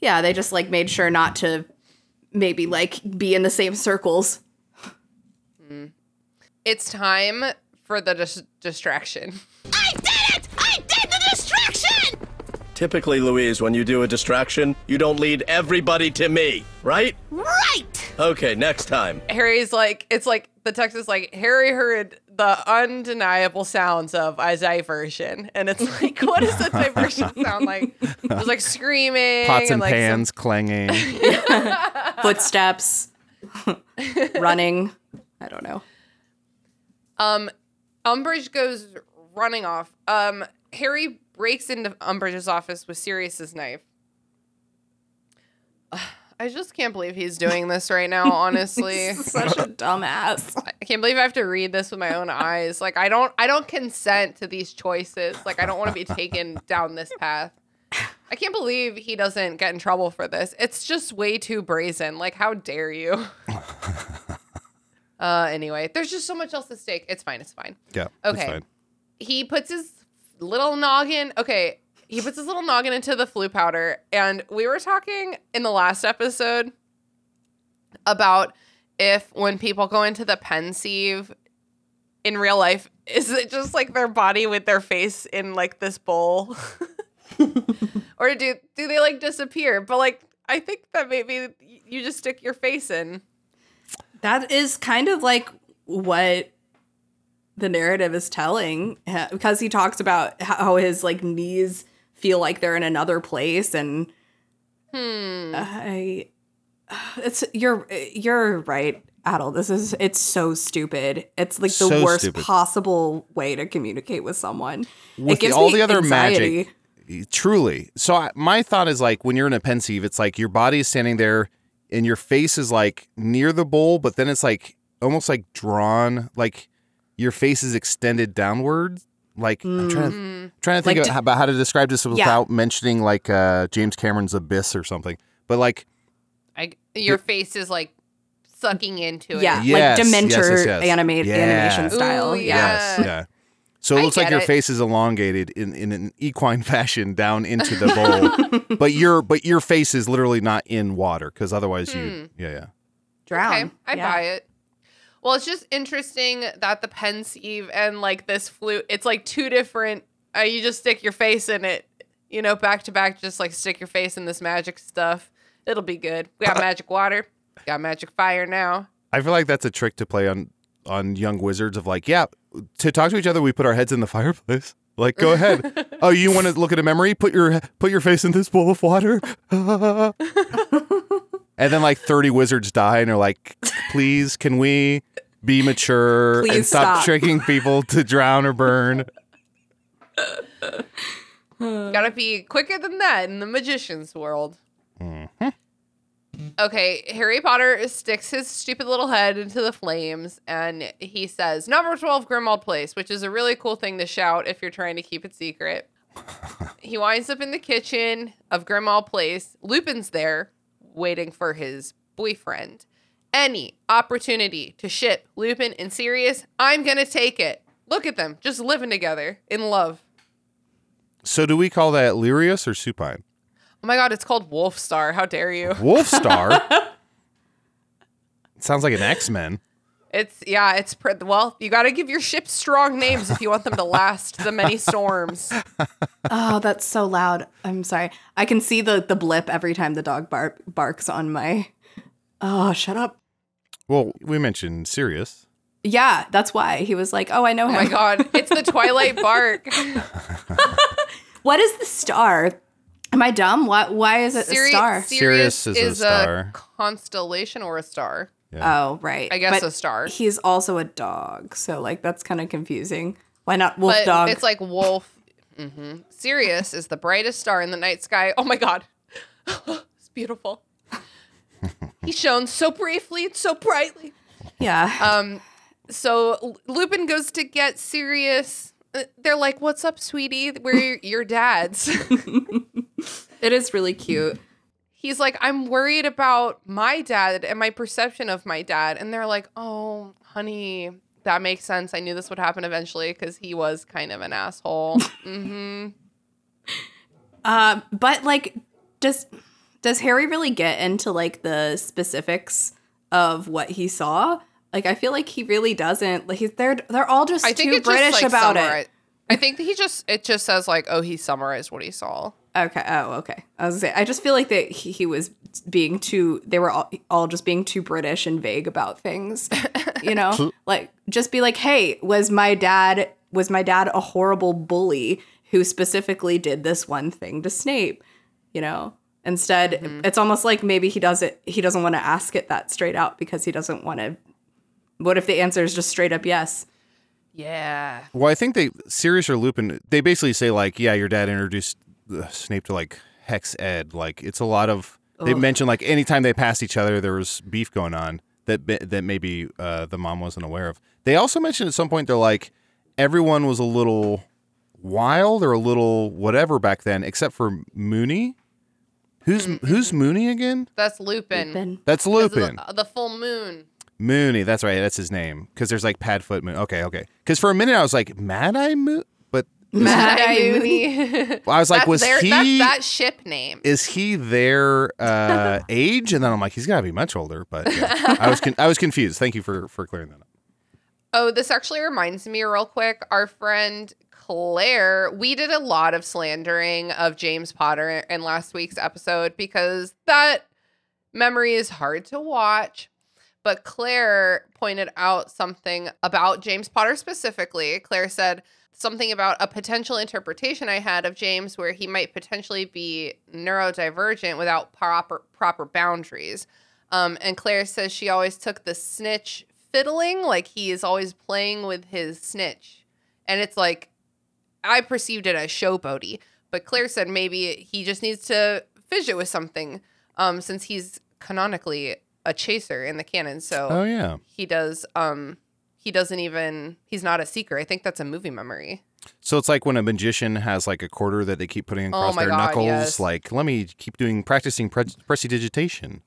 yeah, they just like made sure not to maybe like be in the same circles. Hmm. it's time for the dis- distraction. Typically, Louise, when you do a distraction, you don't lead everybody to me, right? Right! Okay, next time. Harry's like, it's like the text is like Harry heard the undeniable sounds of a diversion, and it's like, what does a diversion sound like? It's like screaming, Pots and like some- pans clanging. Footsteps, running. I don't know. Um, Umbridge goes running off. Um, Harry breaks into Umbridge's office with Sirius's knife. I just can't believe he's doing this right now, honestly. Such a dumbass. I can't believe I have to read this with my own eyes. Like I don't I don't consent to these choices. Like I don't want to be taken down this path. I can't believe he doesn't get in trouble for this. It's just way too brazen. Like, how dare you? uh, anyway, there's just so much else at stake. It's fine. It's fine. Yeah. Okay. He puts his little noggin. Okay. He puts his little noggin into the Floo powder. And we were talking in the last episode about if when people go into the pensieve in real life, is it just like their body with their face in like this bowl? or do do they like disappear? But like I think that maybe you just stick your face in. That is kind of like what the narrative is telling uh, because he talks about how his like knees feel like they're in another place and Hmm. I it's you're you're right Adal this is it's so stupid it's like the So worst stupid. possible way to communicate with someone With it gives all me the other anxiety. magic, truly. So I, my thought is like when you're in a pensieve, it's like your body is standing there and your face is like near the bowl, but then it's like almost like drawn, like your face is extended downward. Like I'm trying to trying to think Like of- d- about how to describe this Yeah. without mentioning like uh, James Cameron's Abyss or something. But like I your face is like sucking into it. yeah Yes, like dementor yes, yes. animate Yeah. animation Ooh, style yeah. yes, yeah. So it looks like your it. face is elongated in, in an equine fashion down into the bowl, but your but your face is literally not in water because otherwise you yeah yeah. drown Okay, I Yeah. buy it. Well, it's just interesting that the pensieve and like this flute, it's like two different. Uh, you just stick your face in it, you know, back to back. Just like stick your face in this magic stuff. It'll be good. We got magic water. Got magic fire now. I feel like that's a trick to play on on young wizards of like yeah to talk to each other we put our heads in the fireplace. Like go ahead. oh, you want to look at a memory? Put your put your face in this bowl of water. and then like 30 wizards die and are like please can we be mature and stop, stop. tricking people to drown or burn. Gotta be quicker than that in the magician's world. Mm-hmm. Okay, Harry Potter sticks his stupid little head into the flames and he says, Number 12 Grimmauld Place, which is a really cool thing to shout if you're trying to keep it secret. he winds up in the kitchen of Grimmauld Place. Lupin's there waiting for his boyfriend. Any opportunity to ship Lupin and Sirius, I'm gonna take it. Look at them, just living together in love. So do we call that Lirius or Supine? Oh my god, it's called Wolf Star. How dare you? Wolf Star. Sounds like an X Men. It's yeah, it's pre- well, you got to give your ships strong names if you want them to last the many storms. Oh, that's so loud. I'm sorry. I can see the the blip every time the dog bar- barks on my. Oh, shut up. Well, we mentioned Sirius. Yeah, that's why he was like, "Oh, I know him." Oh my god, it's the Twilight bark. What is the star? Am I dumb? What? Why is it Siri- a star? Sirius, Sirius is a is, star. a constellation or a star. Oh, right. I guess But a star. He's also a dog, so like that's kind of confusing. Why not wolf but dog? it's like wolf. mm-hmm. Sirius is the brightest star in the night sky. Oh my god, it's beautiful. he shone so briefly, and so brightly. yeah. Um, so Lupin goes to get Sirius. Uh, They're like, "What's up, sweetie? We're your, your dads." it is really cute. He's like, "I'm worried about my dad and my perception of my dad," and they're like, "Oh, honey." That makes sense. I knew this would happen eventually because he was kind of an asshole. mm-hmm. Uh, but like, does does Harry really get into like the specifics of what he saw? Like, I feel like he really doesn't. Like, he's they're they're all just I too it British just like about summari- it. I think he just it just says like, "Oh, he summarized what he saw." Okay. Oh, okay. I was gonna say, I just feel like that he, he was being too. They were all, all just being too British and vague about things. You know, like just be like, "Hey, was my dad was my dad a horrible bully who specifically did this one thing to Snape?" You know. Instead, Mm-hmm. it's almost like maybe he doesn't he doesn't want to ask it that straight out because he doesn't want to. What if the answer is just straight up yes? Yeah. Well, I think they Sirius or Lupin. They basically say like, yeah, your dad introduced Snape to like Hex Ed. Like it's a lot of. They Ugh. mentioned like anytime they passed each other, there was beef going on that that maybe uh, the mom wasn't aware of. They also mentioned at some point they're like everyone was a little wild or a little whatever back then, except for Moony. Who's who's Moony again? That's Lupin. Lupin. That's 'Cause of Lupin. The, the full moon. Moony. That's right. That's his name. Because there's like Padfoot Moon. Okay, okay. Because for a minute I was like Mad Eye Moon, but Mad Eye Mooney. I was like, That's was their, he? That's that ship name. is he their uh, age? And then I'm like, he's got to be much older. But yeah. I was con- I was confused. Thank you for for clearing that up. Oh, this actually reminds me real quick. Our friend Claire, we did a lot of slandering of James Potter in last week's episode because that memory is hard to watch. But Claire pointed out something about James Potter specifically. Claire said something about a potential interpretation I had of James where he might potentially be neurodivergent without proper proper boundaries. Um, and Claire says she always took the snitch fiddling, like he is always playing with his snitch. And it's like, I perceived it as showboaty, but Claire said maybe he just needs to fidget with something um, since he's canonically a chaser in the canon. So Oh yeah. he does, um, he doesn't even, he's not a seeker. I think that's a movie memory. So it's like when a magician has like a quarter that they keep putting across Oh their God, knuckles. yes. Like, let me keep doing practicing pre- prestidigitation.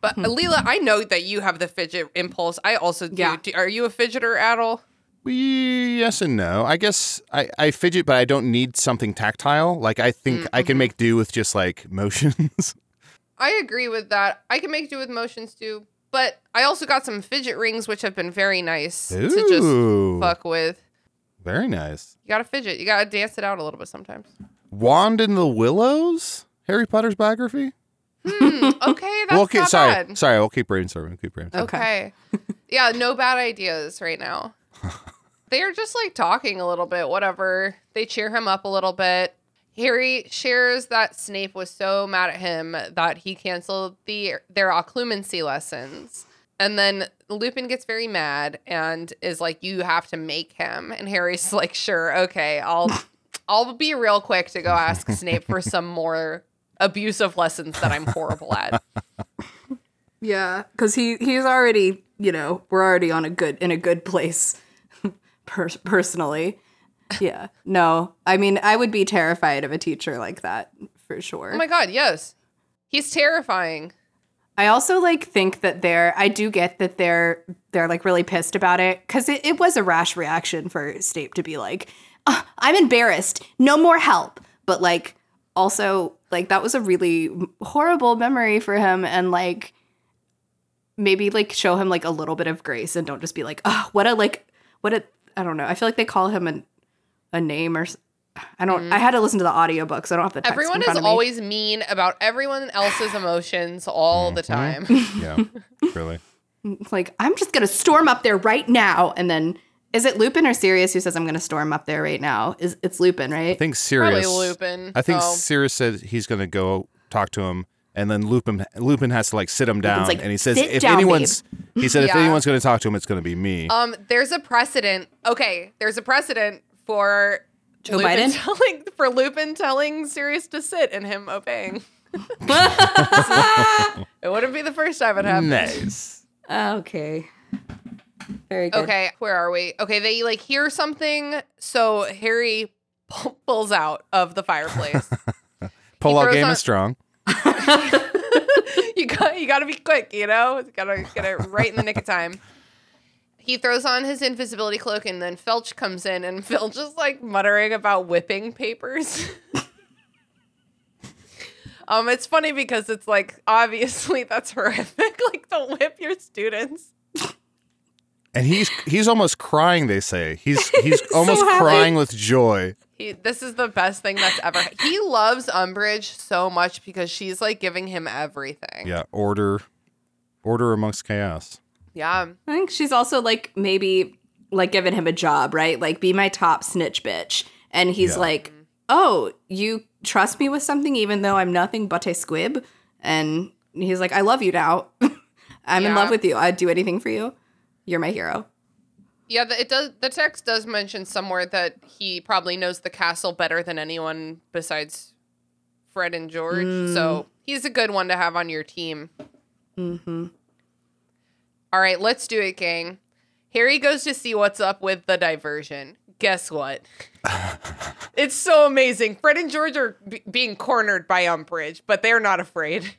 But uh, Lelia, I know that you have the fidget impulse. I also do. Yeah. do are you a fidgeter, Adal? We yes and no. I guess I, I fidget, but I don't need something tactile. Like I think I can make do with just like motions. I agree with that. I can make do with motions too. But I also got some fidget rings, which have been very nice to just fuck with. Very nice. You gotta fidget. You gotta dance it out a little bit sometimes. Wand in the Willows. Harry Potter's biography. Hmm, okay, that's We'll keep, not sorry, bad. sorry. We'll keep brainstorming. We'll keep brainstorming. Okay. yeah, no bad ideas right now. They're just like talking a little bit, whatever. They cheer him up a little bit. Harry shares that Snape was so mad at him that he canceled the their occlumency lessons. And then Lupin gets very mad and is like, "You have to make him." And Harry's like, "Sure, okay, I'll I'll be real quick to go ask Snape for some more abusive lessons that I'm horrible at." Yeah, because he he's already you know we're already on a good in a good place, per- personally. Yeah, no, I mean I would be terrified of a teacher like that for sure. Oh my god, yes. He's terrifying. I also like think that they're I do get that they're they're like really pissed about it because it, it was a rash reaction for Snape to be like, "Ah, I'm embarrassed, no more help. But like also like that was a really horrible memory for him and like maybe like show him like a little bit of grace and don't just be like, oh, what a like what a I don't know. I feel like they call him a a name or I don't I had to listen to the audiobook, so I don't have the text Mm-hmm. Everyone in is of me. always mean about everyone else's emotions all the time. Yeah, really. Like, I'm just gonna storm up there right now. And then is it Lupin or Sirius who says I'm gonna storm up there right now? Is it's Lupin, right? I think Sirius. Probably Lupin. I think Oh. Sirius said he's going to go talk to him, and then Lupin Lupin has to like sit him down, like, and he says if down, anyone's he said if anyone's going to talk to him, it's going to be me. Um, there's a precedent. Okay, there's a precedent for Joe Lupin Biden? telling for Lupin telling Sirius to sit and him obeying. it wouldn't be the first time it happened. nice. okay. Very good. Okay, where are we? Okay, they like hear something, so Harry pulls out of the fireplace. Pull out game on- is strong. you got you got to be quick, you know. You gotta get it right in the nick of time. He throws on his invisibility cloak, and then Filch comes in, and Filch is like muttering about whipping papers. um, it's funny because it's like obviously that's horrific. like, don't whip your students. And he's he's almost crying. They say he's he's, almost crying with joy. He, this is the best thing that's ever. He loves Umbridge so much because she's like giving him everything. Yeah, order, order amongst chaos. Yeah. I think she's also like maybe like giving him a job, right? Like be my top snitch bitch. And he's Yeah. like, Oh, you trust me with something even though I'm nothing but a squib? And he's like, I love you now. I'm in love with you. I'd do anything for you. You're my hero. Yeah, the, it does. The text does mention somewhere that he probably knows the castle better than anyone besides Fred and George. So he's a good one to have on your team. Mm-hmm. All right, let's do it, gang. Harry goes to see what's up with the diversion. guess what? it's so amazing. Fred and George are b- being cornered by Umbridge, but they're not afraid.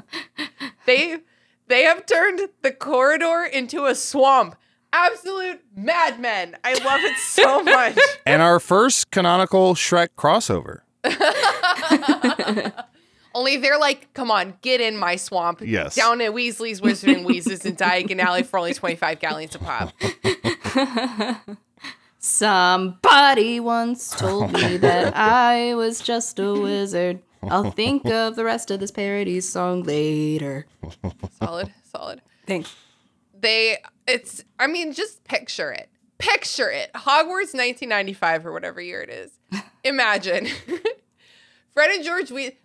they they have turned the corridor into a swamp. Absolute madmen. I love it so much. And our first canonical Shrek crossover. Only they're like, come on, get in my swamp. Yes. Down at Weasley's Wizarding Wheezes in Diagon Alley for only 25 Galleons a pop. Somebody once told me that I was just a wizard. I'll think of the rest of this parody song later. Solid, solid. Thanks. They, it's, I mean, just picture it. Picture it. Hogwarts 1995 or whatever year it is. Imagine. Fred and George, we,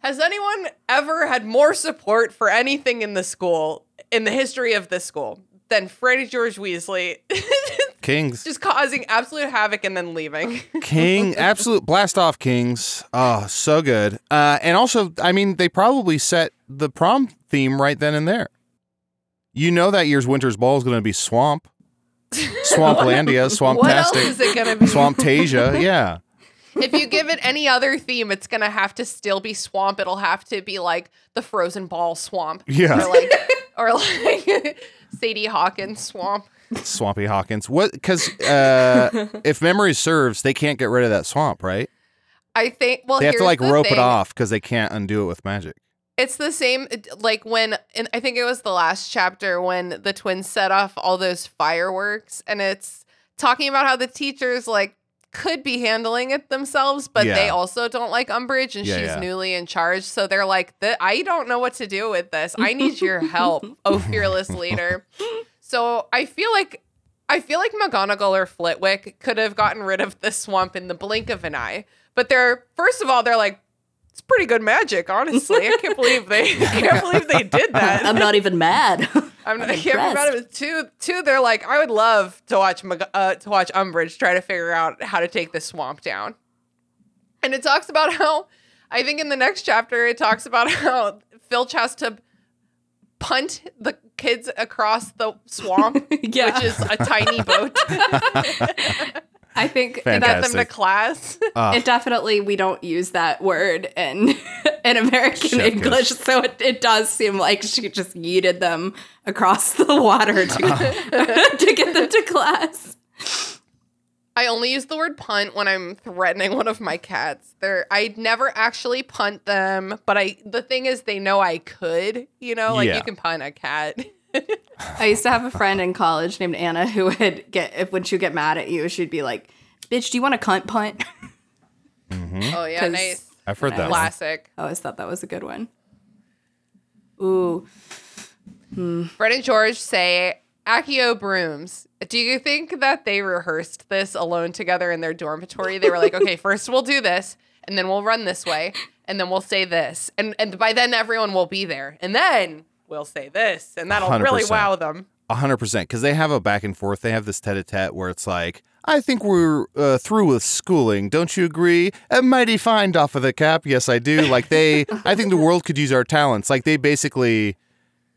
has anyone ever had more support for anything in the school, in the history of this school, than Fred George Weasley? Kings. just causing absolute havoc and then leaving. King, absolute blast off Kings. Oh, so good. Uh, and also, I mean, they probably set the prom theme right then and there. You know that year's Winter's Ball is going to be Swamp, Swamplandia, What else is it gonna be? Swamptasia. Yeah. If you give it any other theme, it's gonna have to still be swamp. It'll have to be like the frozen ball swamp. Yeah. Or like or like Sadie Hawkins swamp. Swampy Hawkins. What? Because uh, if memory serves, they can't get rid of that swamp, right? I think well they have to like rope it off because they can't undo it with magic. It's the same like when and I think it was the last chapter when the twins set off all those fireworks and it's talking about how the teachers like could be handling it themselves, but they also don't like Umbridge and Yeah, she's yeah. newly in charge. So they're like, "The- I don't know what to do with this. I need your help, oh fearless leader. So I feel like I feel like McGonagall or Flitwick could have gotten rid of the swamp in the blink of an eye. But they're first of all, they're like, it's pretty good magic, honestly. I can't believe they I can't believe they did that. I'm not even mad. I'm, I'm I can't be mad at impressed. it. Two, two. They're like, I would love to watch uh, to watch Umbridge try to figure out how to take this swamp down. And it talks about how, I think in the next chapter, it talks about how Filch has to punt the kids across the swamp, Yeah. which is a tiny boat, I think and get them to class. Ah. it definitely we don't use that word in in American Chef kiss. English, so it, it does seem like she just yeeted them across the water to, to get them to class. I only use the word punt when I'm threatening one of my cats. They're I never actually punt them, but I the thing is they know I could, you know, like Yeah. you can punt a cat. I used to have a friend in college named Anna who would get if when she'd get mad at you, she'd be like, "Bitch, do you want a cunt punt?" Mm-hmm. Oh yeah, nice. I've heard that. one. Classic. I always thought that was a good one. Ooh, hmm. Fred and George say Accio brooms. Do you think that they rehearsed this alone together in their dormitory? They were like, okay, first we'll do this, and then we'll run this way, and then we'll say this. And and by then everyone will be there. And then we'll say this. And that'll really 100%. wow them. A hundred percent, because they have a back and forth. They have this tete-a-tete where it's like, "I think we're uh, through with schooling. Don't you agree?" A mighty fine off of the cap. Yes, I do. Like they, I think the world could use our talents. Like they basically,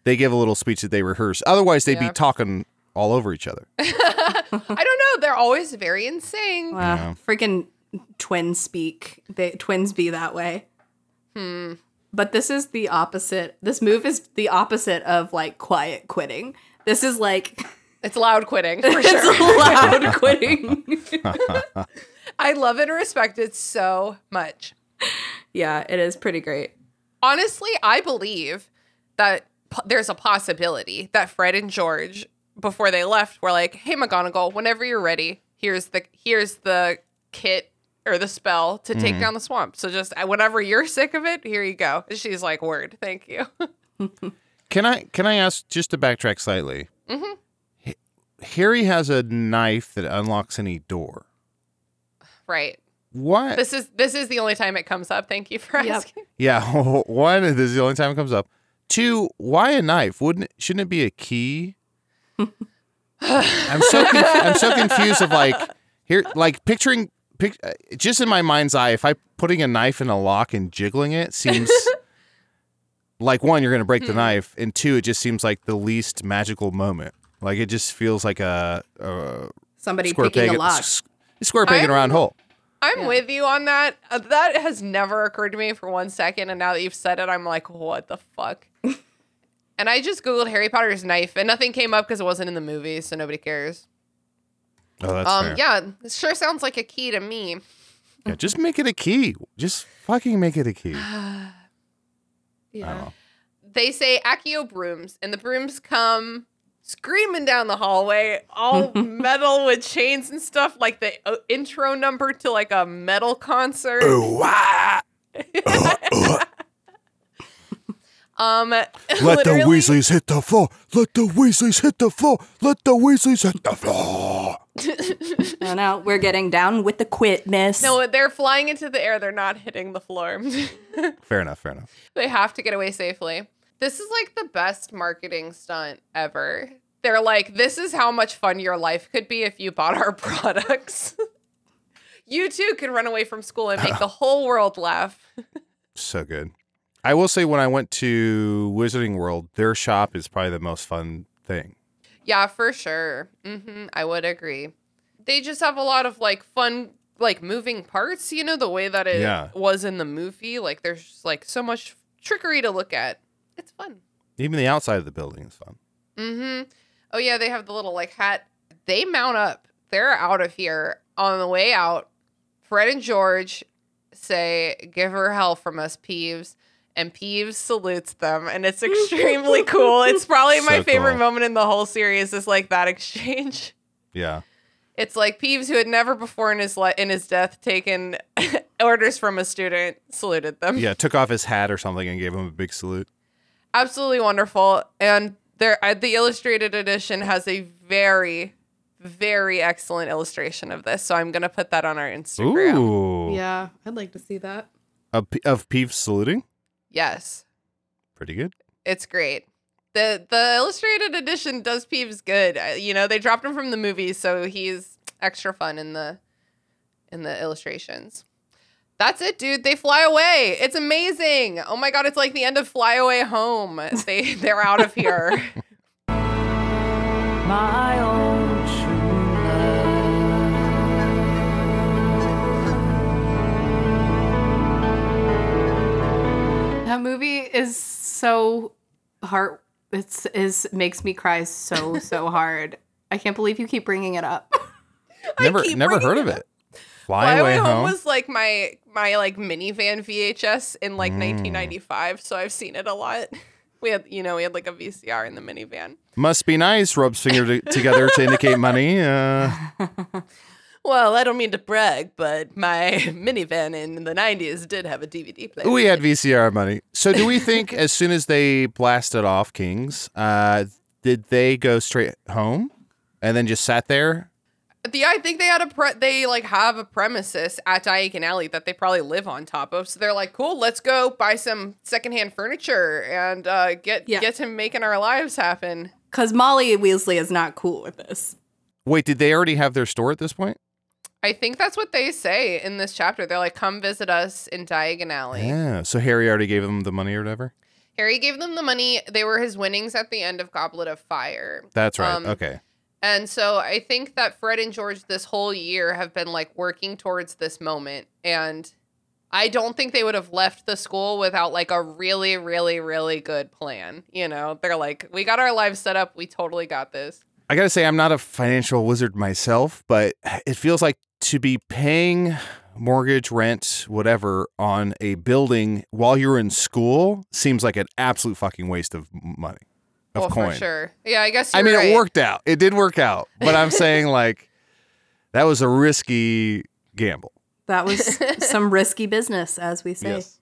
they give a little speech that they rehearse. Otherwise, they'd Yeah. be talking all over each other. I don't know. They're always very in sync. wow. freaking twin speak. They twins be that way. Hmm. But this is the opposite. This move is the opposite of like quiet quitting. This is like It's loud quitting for it's loud quitting. I love and respect it so much. yeah, it is pretty great. honestly, I believe that there's a possibility that Fred and George, before they left, were like, "Hey, McGonagall, whenever you're ready, here's the here's the kit or the spell to take down the swamp. So just uh, whenever you're sick of it, here you go." She's like, "Word, thank you." Can I can I ask just to backtrack slightly? Mhm. H- Harry has a knife that unlocks any door. right. What? This is this is the only time it comes up. Thank you for Yep. asking. Yeah, one, this is the only time it comes up. Two, why a knife? Wouldn't it, shouldn't it be a key? I'm so conf- I'm so confused of like here like picturing pic- uh, just in my mind's eye if I putting a knife in a lock and jiggling it seems like one you're going to break the knife and two it just seems like the least magical moment. Like it just feels like a, a Somebody square picking peg, a lock. s- square peg in a I'm- round hole. I'm with you on that. Uh, that has never occurred to me for one second, and now that you've said it, I'm like, what the fuck? and I just googled Harry Potter's knife, and nothing came up because it wasn't in the movie, so nobody cares. Oh, that's um, fair. yeah, it sure sounds like a key to me. Yeah, just make it a key. Just fucking make it a key. Yeah. They say Accio brooms, and the brooms come screaming down the hallway, all metal with chains and stuff, like the uh, intro number to like a metal concert. um, Let the Weasleys hit the floor. Let the Weasleys hit the floor. Let the Weasleys hit the floor. No, no, we're getting down with the quit, miss. No, they're flying into the air. They're not hitting the floor. Fair enough. Fair enough. they have to get away safely. This is like the best marketing stunt ever. They're like, this is how much fun your life could be if you bought our products. you too can run away from school and make the whole world laugh. So good. I will say when I went to Wizarding World, their shop is probably the most fun thing. Yeah, for sure. hmm I would agree. They just have a lot of like fun, like moving parts. You know the way that it Yeah. was in the movie. Like there's just, like so much trickery to look at. It's fun. Even the outside of the building is fun. Mm-hmm. Oh yeah, they have the little like hat. They mount up. They're out of here. On the way out, Fred and George say, "Give her hell from us, Peeves." And Peeves salutes them, and it's extremely cool. It's probably my favorite cool. moment in the whole series. Is like that exchange. Yeah. It's like Peeves, who had never before in his li- in his death taken orders from a student, saluted them. Yeah. Took off his hat or something and gave him a big salute. absolutely wonderful. And there, uh, the illustrated edition has a very, very excellent illustration of this. So I'm gonna put that on our Instagram. Ooh. Yeah, I'd like to see that. Of, P- of Peeves saluting? Yes, Pretty good. it's great. the The illustrated edition does Peeves good. You know, they dropped him from the movie, so he's extra fun in the in the illustrations. That's it, dude. They fly away. It's amazing. Oh my god, it's like the end of Fly Away Home. They they're out of here. That movie is so heart. It's is makes me cry so so hard. I can't believe you keep bringing it up. Never keep never heard it of up. it. Fly, Fly away, Away Home home. was like my my like minivan VHS in like Mm. 1995, so I've seen it a lot. We had, you know, we had like a VCR in the minivan. Must be nice. Rubs finger to- together to indicate money. Uh, Well, I don't mean to brag, but my minivan in the 90s did have a DVD player. we had VCR money. So do we think as soon as they blasted off Kings, uh, did they go straight home and then just sat there? Yeah, I think they had a pre- they like have a premises at Diagon Alley that they probably live on top of. So they're like, "Cool, let's go buy some secondhand furniture and uh, get Yeah. get to making our lives happen." Because Molly Weasley is not cool with this. Wait, did they already have their store at this point? I think that's what they say in this chapter. They're like, "Come visit us in Diagon Alley." Yeah. So Harry already gave them the money or whatever. Harry gave them the money. They were his winnings at the end of Goblet of Fire. That's right. Um, okay. And so I think that Fred and George this whole year have been like working towards this moment. And I don't think they would have left the school without like a really, really, really good plan. You know, they're like, we got our lives set up. We totally got this. I got to say, I'm not a financial wizard myself, but it feels like to be paying mortgage, rent, whatever on a building while you're in school seems like an absolute fucking waste of money, of well, coin. for sure. Yeah, I guess I you're mean, right. it worked out. It did work out, but I'm saying like that was a risky gamble. That was some risky business, as we say. Yes.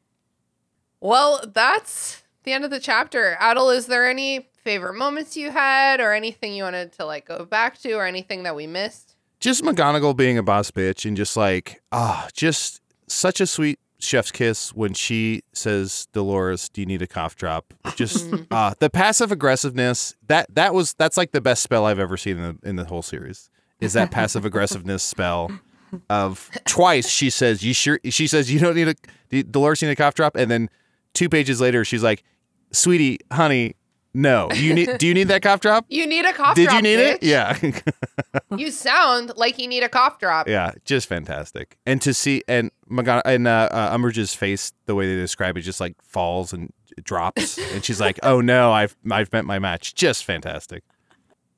Well, that's the end of the chapter. Adal, is there any favorite moments you had or anything you wanted to like go back to or anything that we missed? Just McGonagall being a boss bitch and just like ah, just such a sweet chef's kiss when she says, "Dolores, do you need a cough drop?" Just ah, the passive aggressiveness that that was that's like the best spell I've ever seen in the in the whole series. Is that passive aggressiveness spell of twice she says you sure she says you don't need a do- Dolores need a cough drop and then two pages later she's like, "Sweetie, honey, No, you need. Do you need that cough drop? You need a cough Did drop. you need it? Yeah, You sound like you need a cough drop. yeah, just fantastic. And to see and Magan- and uh, uh, Umbridge's face, the way they describe it, just like falls and drops, and she's like, "Oh no, I've I've met my match." Just fantastic.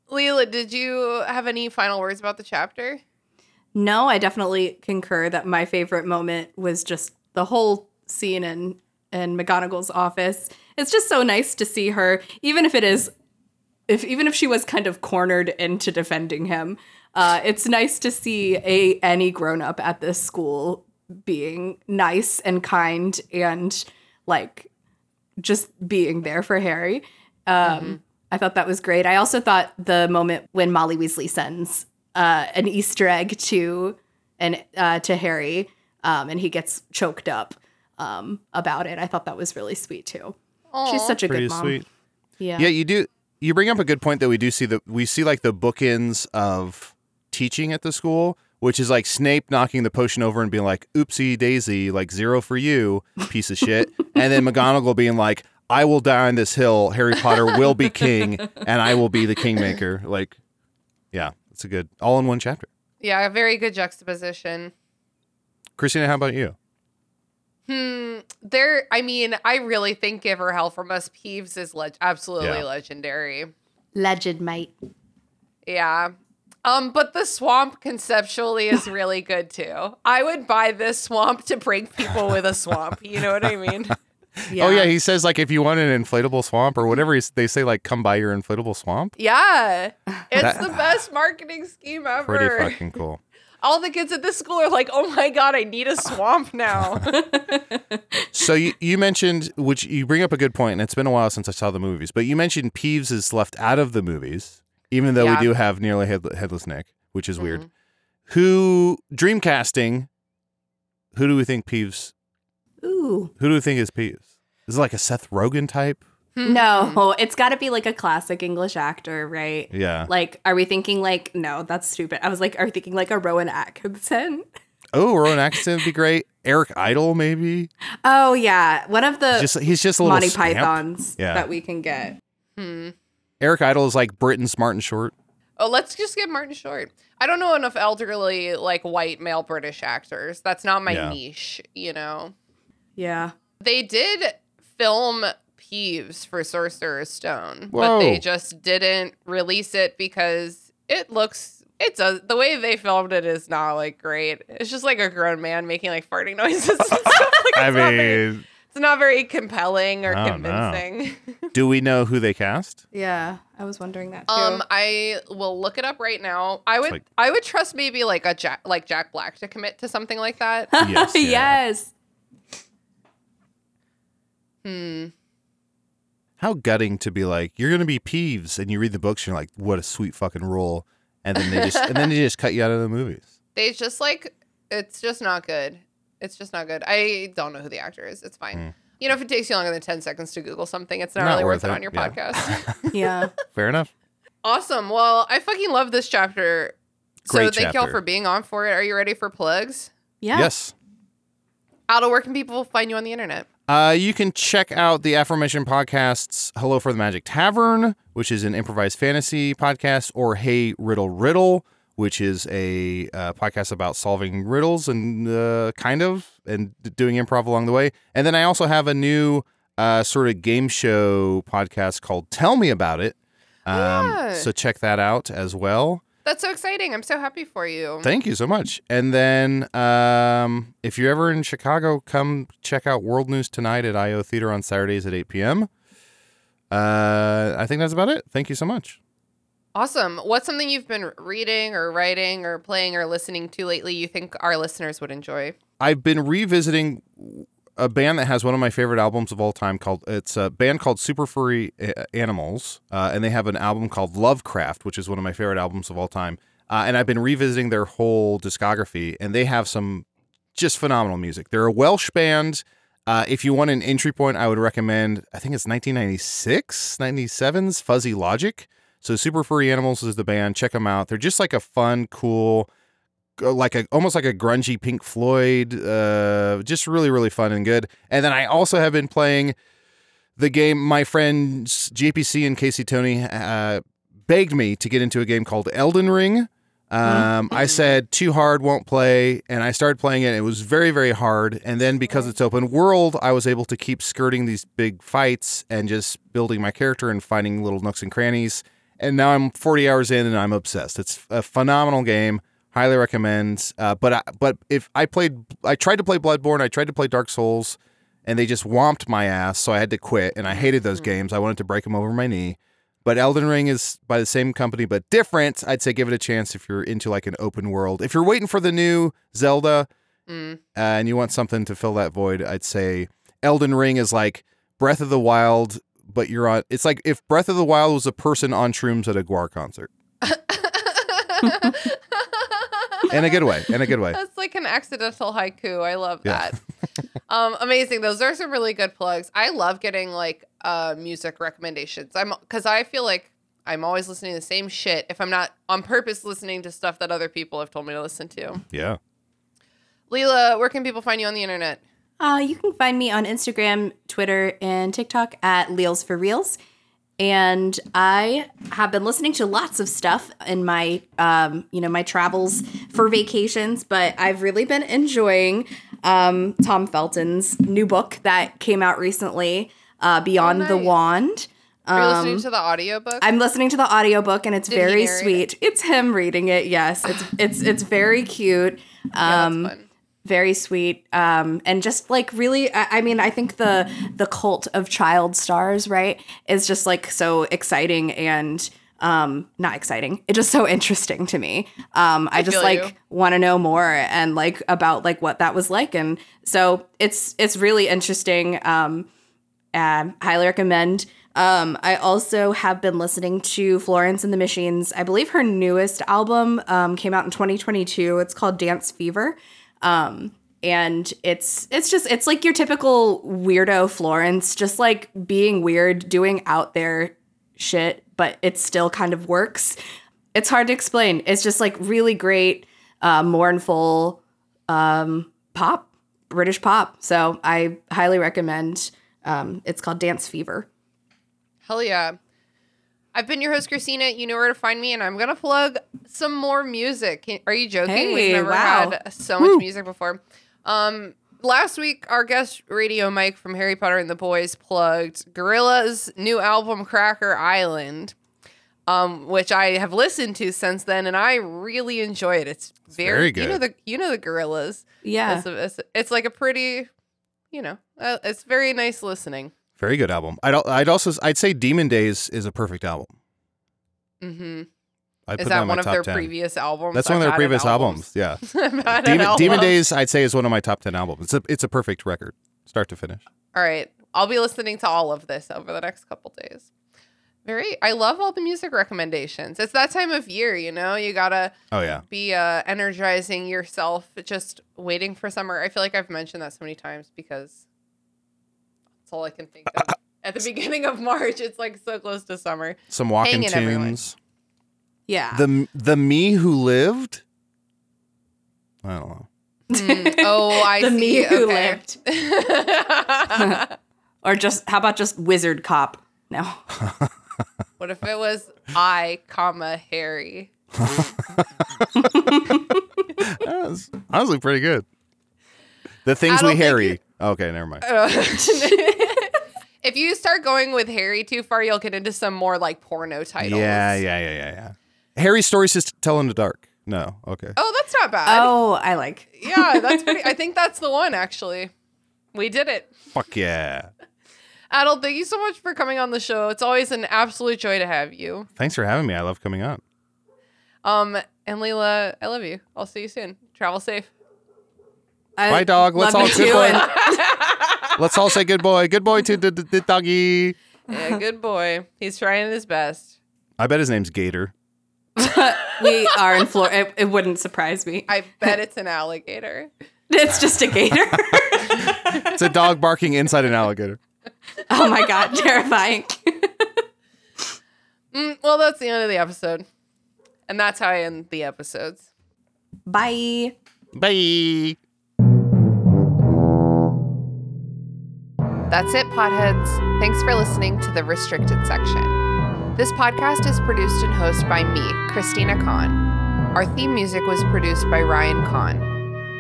Lelia, did you have any final words about the chapter? No, I definitely concur that my favorite moment was just the whole scene in in McGonagall's office. It's just so nice to see her, even if it is, if even if she was kind of cornered into defending him. Uh, it's nice to see a any grown up at this school being nice and kind and like just being there for Harry. Um, I thought that was great. I also thought the moment when Molly Weasley sends uh, an Easter egg to and uh, to Harry, um, and he gets choked up um, about it. I thought that was really sweet too. She's such a Pretty good mom. sweet. Yeah. Yeah, you do. You bring up a good point that we do see that we see like the bookends of teaching at the school, which is like Snape knocking the potion over and being like, "Oopsie daisy, like zero for you, piece of shit," and then McGonagall being like, "I will die on this hill. Harry Potter will be king, and I will be the kingmaker." Like, yeah, it's a good all in one chapter. Yeah, a very good juxtaposition. Christina, how about you? Hmm. There. I mean, I really think "Give Her Hell from Us" Peeves is leg- absolutely Yeah. legendary. Legend, mate. Yeah. Um, but the swamp conceptually is really good too. I would buy this swamp to bring people with a swamp. You know what I mean? Oh yeah, he says like if you want an inflatable swamp or whatever, he's, they say like come buy your inflatable swamp. Yeah. It's That- the best marketing scheme ever. Pretty fucking cool. All the kids at this school are like, "Oh my god, I need a swamp now." So you, you mentioned, which you bring up a good point, and it's been a while since I saw the movies, but you mentioned Peeves is left out of the movies, even though Yeah. we do have nearly head, headless Nick, which is weird. Mm-hmm. Who Dreamcasting? Who do we think Peeves? Ooh. Who do we think is Peeves? Is it like a Seth Rogen type? No, it's got to be like a classic English actor, right? Yeah. Like, are we thinking like, no, that's stupid. I was like, are we thinking like a Rowan Atkinson? Oh, Rowan Atkinson would be great. Eric Idle, maybe. Oh, yeah. One of the Just he's just a little Monty scamp. Pythons Yeah. that we can get. hmm. Eric Idle is like Britain smart and short. Oh, let's just get Martin Short. I don't know enough elderly, like white male British actors. That's not my Yeah. niche, you know. Yeah. They did film Peeves for Sorcerer's Stone, but they just didn't release it because it looks it's a the way they filmed it is not like great. It's just like a grown man making like farting noises and stuff. Like, I it's, not very, mean, it's not very compelling or I don't convincing. do we know who they cast? Yeah. I was wondering that too. Um, I will look it up right now. I would like- I would trust maybe like a Jack like Jack Black to commit to something like that. Yes, yeah. yes. hmm. How gutting to be like, you're gonna be Peeves, and you read the books, and you're like, what a sweet fucking role, and then they just and then they just cut you out of the movies. They just like it's just not good. It's just not good. I don't know who the actor is. It's fine. Hmm. You know, if it takes you longer than 10 seconds to Google something, it's not, Not really worth worth it it, on your yeah. podcast. Yeah. Fair enough. awesome. Well, I fucking love this chapter. Great so Great thank y'all for being on for it. Are you ready for plugs? Yeah. Yes. Adal, where can people find you on the internet? Uh, you can check out the aforementioned podcasts Hello from the Magic Tavern, which is an improvised fantasy podcast, or Hey Riddle Riddle, which is a uh, podcast about solving riddles and uh, kind of and doing improv along the way. And then I also have a new uh, sort of game show podcast called Tell Me About It. Um. So check that out as well. That's so exciting. I'm so happy for you. Thank you so much. And then um, if you're ever in Chicago, come check out World News Tonight at IO Theater on Saturdays at 8 p.m. Uh, I think that's about it. Thank you so much. Awesome. What's something you've been reading or writing or playing or listening to lately you think our listeners would enjoy? I've been revisiting a band that has one of my favorite albums of all time called it's a band called Super Furry A- Animals, uh, and they have an album called Lovekraft, which is one of my favorite albums of all time. Uh, and I've been revisiting their whole discography, and they have some just phenomenal music. They're a Welsh band. Uh, if you want an entry point, I would recommend, I think it's 1996, 97's Fuzzy Logic. So Super Furry Animals is the band. Check them out. They're just like a fun, cool, like a almost like a grungy Pink Floyd. Uh, just really, really fun and good. And then I also have been playing the game. My friends JPC and Casey Tony uh, begged me to get into a game called Elden Ring. Um, I said too hard, won't play, and I started playing it. It was very, very hard. And then because it's open world, I was able to keep skirting these big fights and just building my character and finding little nooks and crannies. And now I'm 40 hours in, and I'm obsessed. It's a phenomenal game. Highly recommend. Uh, but I, but if I played, I tried to play Bloodborne, I tried to play Dark Souls, and they just whomped my ass, so I had to quit. And I hated those games. I wanted to break them over my knee. But Elden Ring is by the same company, but different. I'd say give it a chance if you're into like an open world. If you're waiting for the new Zelda Mm. uh, and you want something to fill that void, I'd say Elden Ring is like Breath of the Wild, but you're on. It's like if Breath of the Wild was a person on shrooms at a Gwar concert. in a good way. In a good way. That's like an accidental haiku. I love Yeah. that. um, amazing. Those are some really good plugs. I love getting like uh music recommendations. I'm because I feel like I'm always listening to the same shit if I'm not on purpose listening to stuff that other people have told me to listen to. Yeah. Lelia, where can people find you on the internet? Uh, you can find me on Instagram, Twitter, and TikTok at Leals for Reals. And I have been listening to lots of stuff in my, um, you know, my travels for vacations. But I've really been enjoying um, Tom Felton's new book that came out recently, uh, Beyond the nice. Wand. Are you listening Um, to the audiobook? I'm listening to the audiobook and it's Did very sweet. It's him reading it. Yes, it's it's it's very cute. Um very sweet. Um and just like really I, I mean I think the the cult of child stars, right, is just like so exciting and um not exciting. It's just so interesting to me. Um I, just like want to know more and like about like what that was like and so it's it's really interesting. Um um, highly recommend. Um, I also have been listening to Florence and the Machines. I believe her newest album um, came out in 2022. It's called Dance Fever. Um, and it's it's just it's like your typical weirdo Florence, just like being weird, doing out there shit, but it still kind of works. It's hard to explain. It's just like really great, uh, mournful um, pop, British pop. So I highly recommend. Um, it's called Dance Fever. Hell yeah. I've been your host, Christina. You know where to find me, and I'm gonna plug some more music. Can- Are you joking? Hey, We've never wow. had so much music before. Um, last week, our guest radio Mike from Harry Potter and the Boys plugged Gorillaz new album, Cracker Island, um, which I have listened to since then, and I really enjoy it. It's very, very You know the you know the Gorillaz. Yeah. It's, a- it's, it's like a pretty, you know, uh, it's very nice listening. Very good album. I'd I'd also I'd say Demon Days is a perfect album. Mm-hmm. I'd Is that one of their 10. previous albums? That's one of their previous an album. albums. Yeah. I've had an Demon, Demon. Days, I'd say, is one of my top ten albums. It's a it's a perfect record, start to finish. All right. I'll be listening to all of this over the next couple days. Very I love all the music recommendations. It's that time of year, you know? You gotta Oh yeah. be uh energizing yourself, just waiting for summer. I feel like I've mentioned that so many times because that's all I can think of. At the beginning of March, it's like so close to summer. Some walking Hanging everyone. tunes. Yeah. The the me who lived. I don't know. Mm, oh, I the see. me who okay. lived. or just how about just Wizard Cop? No. What if it was I, comma Harry? That was honestly pretty good. The things I we don't Harry. Okay, never mind. if you start going with Harry too far, you'll get into some more like porno titles. Yeah, yeah, yeah, yeah, yeah. Harry's stories just tell in the dark. No, okay. Oh, that's not bad. Oh, I like. Yeah, that's pretty. I think that's the one actually. We did it. Fuck yeah. Adal, thank you so much for coming on the show. It's always an absolute joy to have you. Thanks for having me. I love coming on. Um, and Lelia, I love you. I'll see you soon. Travel safe. I Bye, dog. Let's all good boy. and- Let's all say good boy. Good boy to the, the, the doggy. Yeah, good boy. He's trying his best. I bet his name's Gator. we are in Florida. It, it wouldn't surprise me. I bet it's an alligator. It's just a gator. It's a dog barking inside an alligator. oh my god, terrifying. Mm, well, that's the end of the episode. And that's how I end the episodes. Bye. Bye. That's it, potheads. Thanks for listening to the restricted section. This podcast is produced and hosted by me, Christina Kann. Our theme music was produced by Ryan Kann.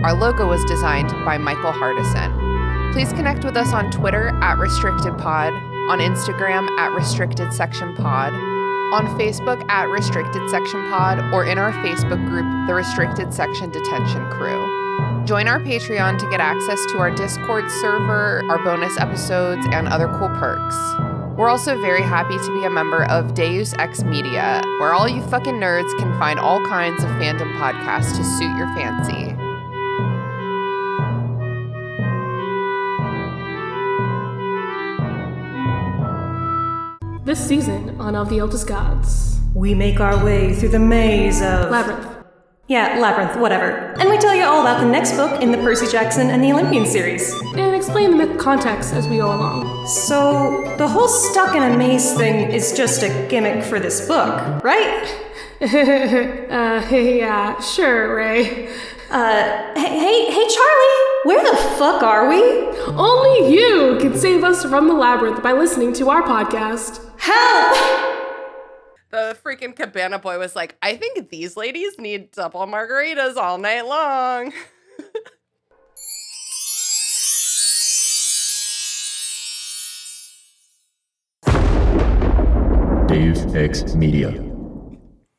Our logo was designed by Michael Hardison. Please connect with us on Twitter at RestrictedPod, on Instagram at Restricted Section Pod, on Facebook at Restricted Section Pod, or in our Facebook group, the Restricted Section Detention Crew. Join our Patreon to get access to our Discord server, our bonus episodes, and other cool perks. We're also very happy to be a member of Deus Ex Media, where all you fucking nerds can find all kinds of fandom podcasts to suit your fancy. This season on Of the Eldest Gods. We make our way through the maze of. Labyrinth. Yeah, Labyrinth, whatever. And we tell you all about the next book in the Percy Jackson and the Olympian series. And explain the myth context as we go along. So, the whole stuck in a maze thing is just a gimmick for this book, right? uh, yeah, sure, Ray. Uh, hey, hey, hey, Charlie, where the fuck are we? Only you can save us from the labyrinth by listening to our podcast. Help! The freaking cabana boy was like, I think these ladies need double margaritas all night long. Deus Ex Media.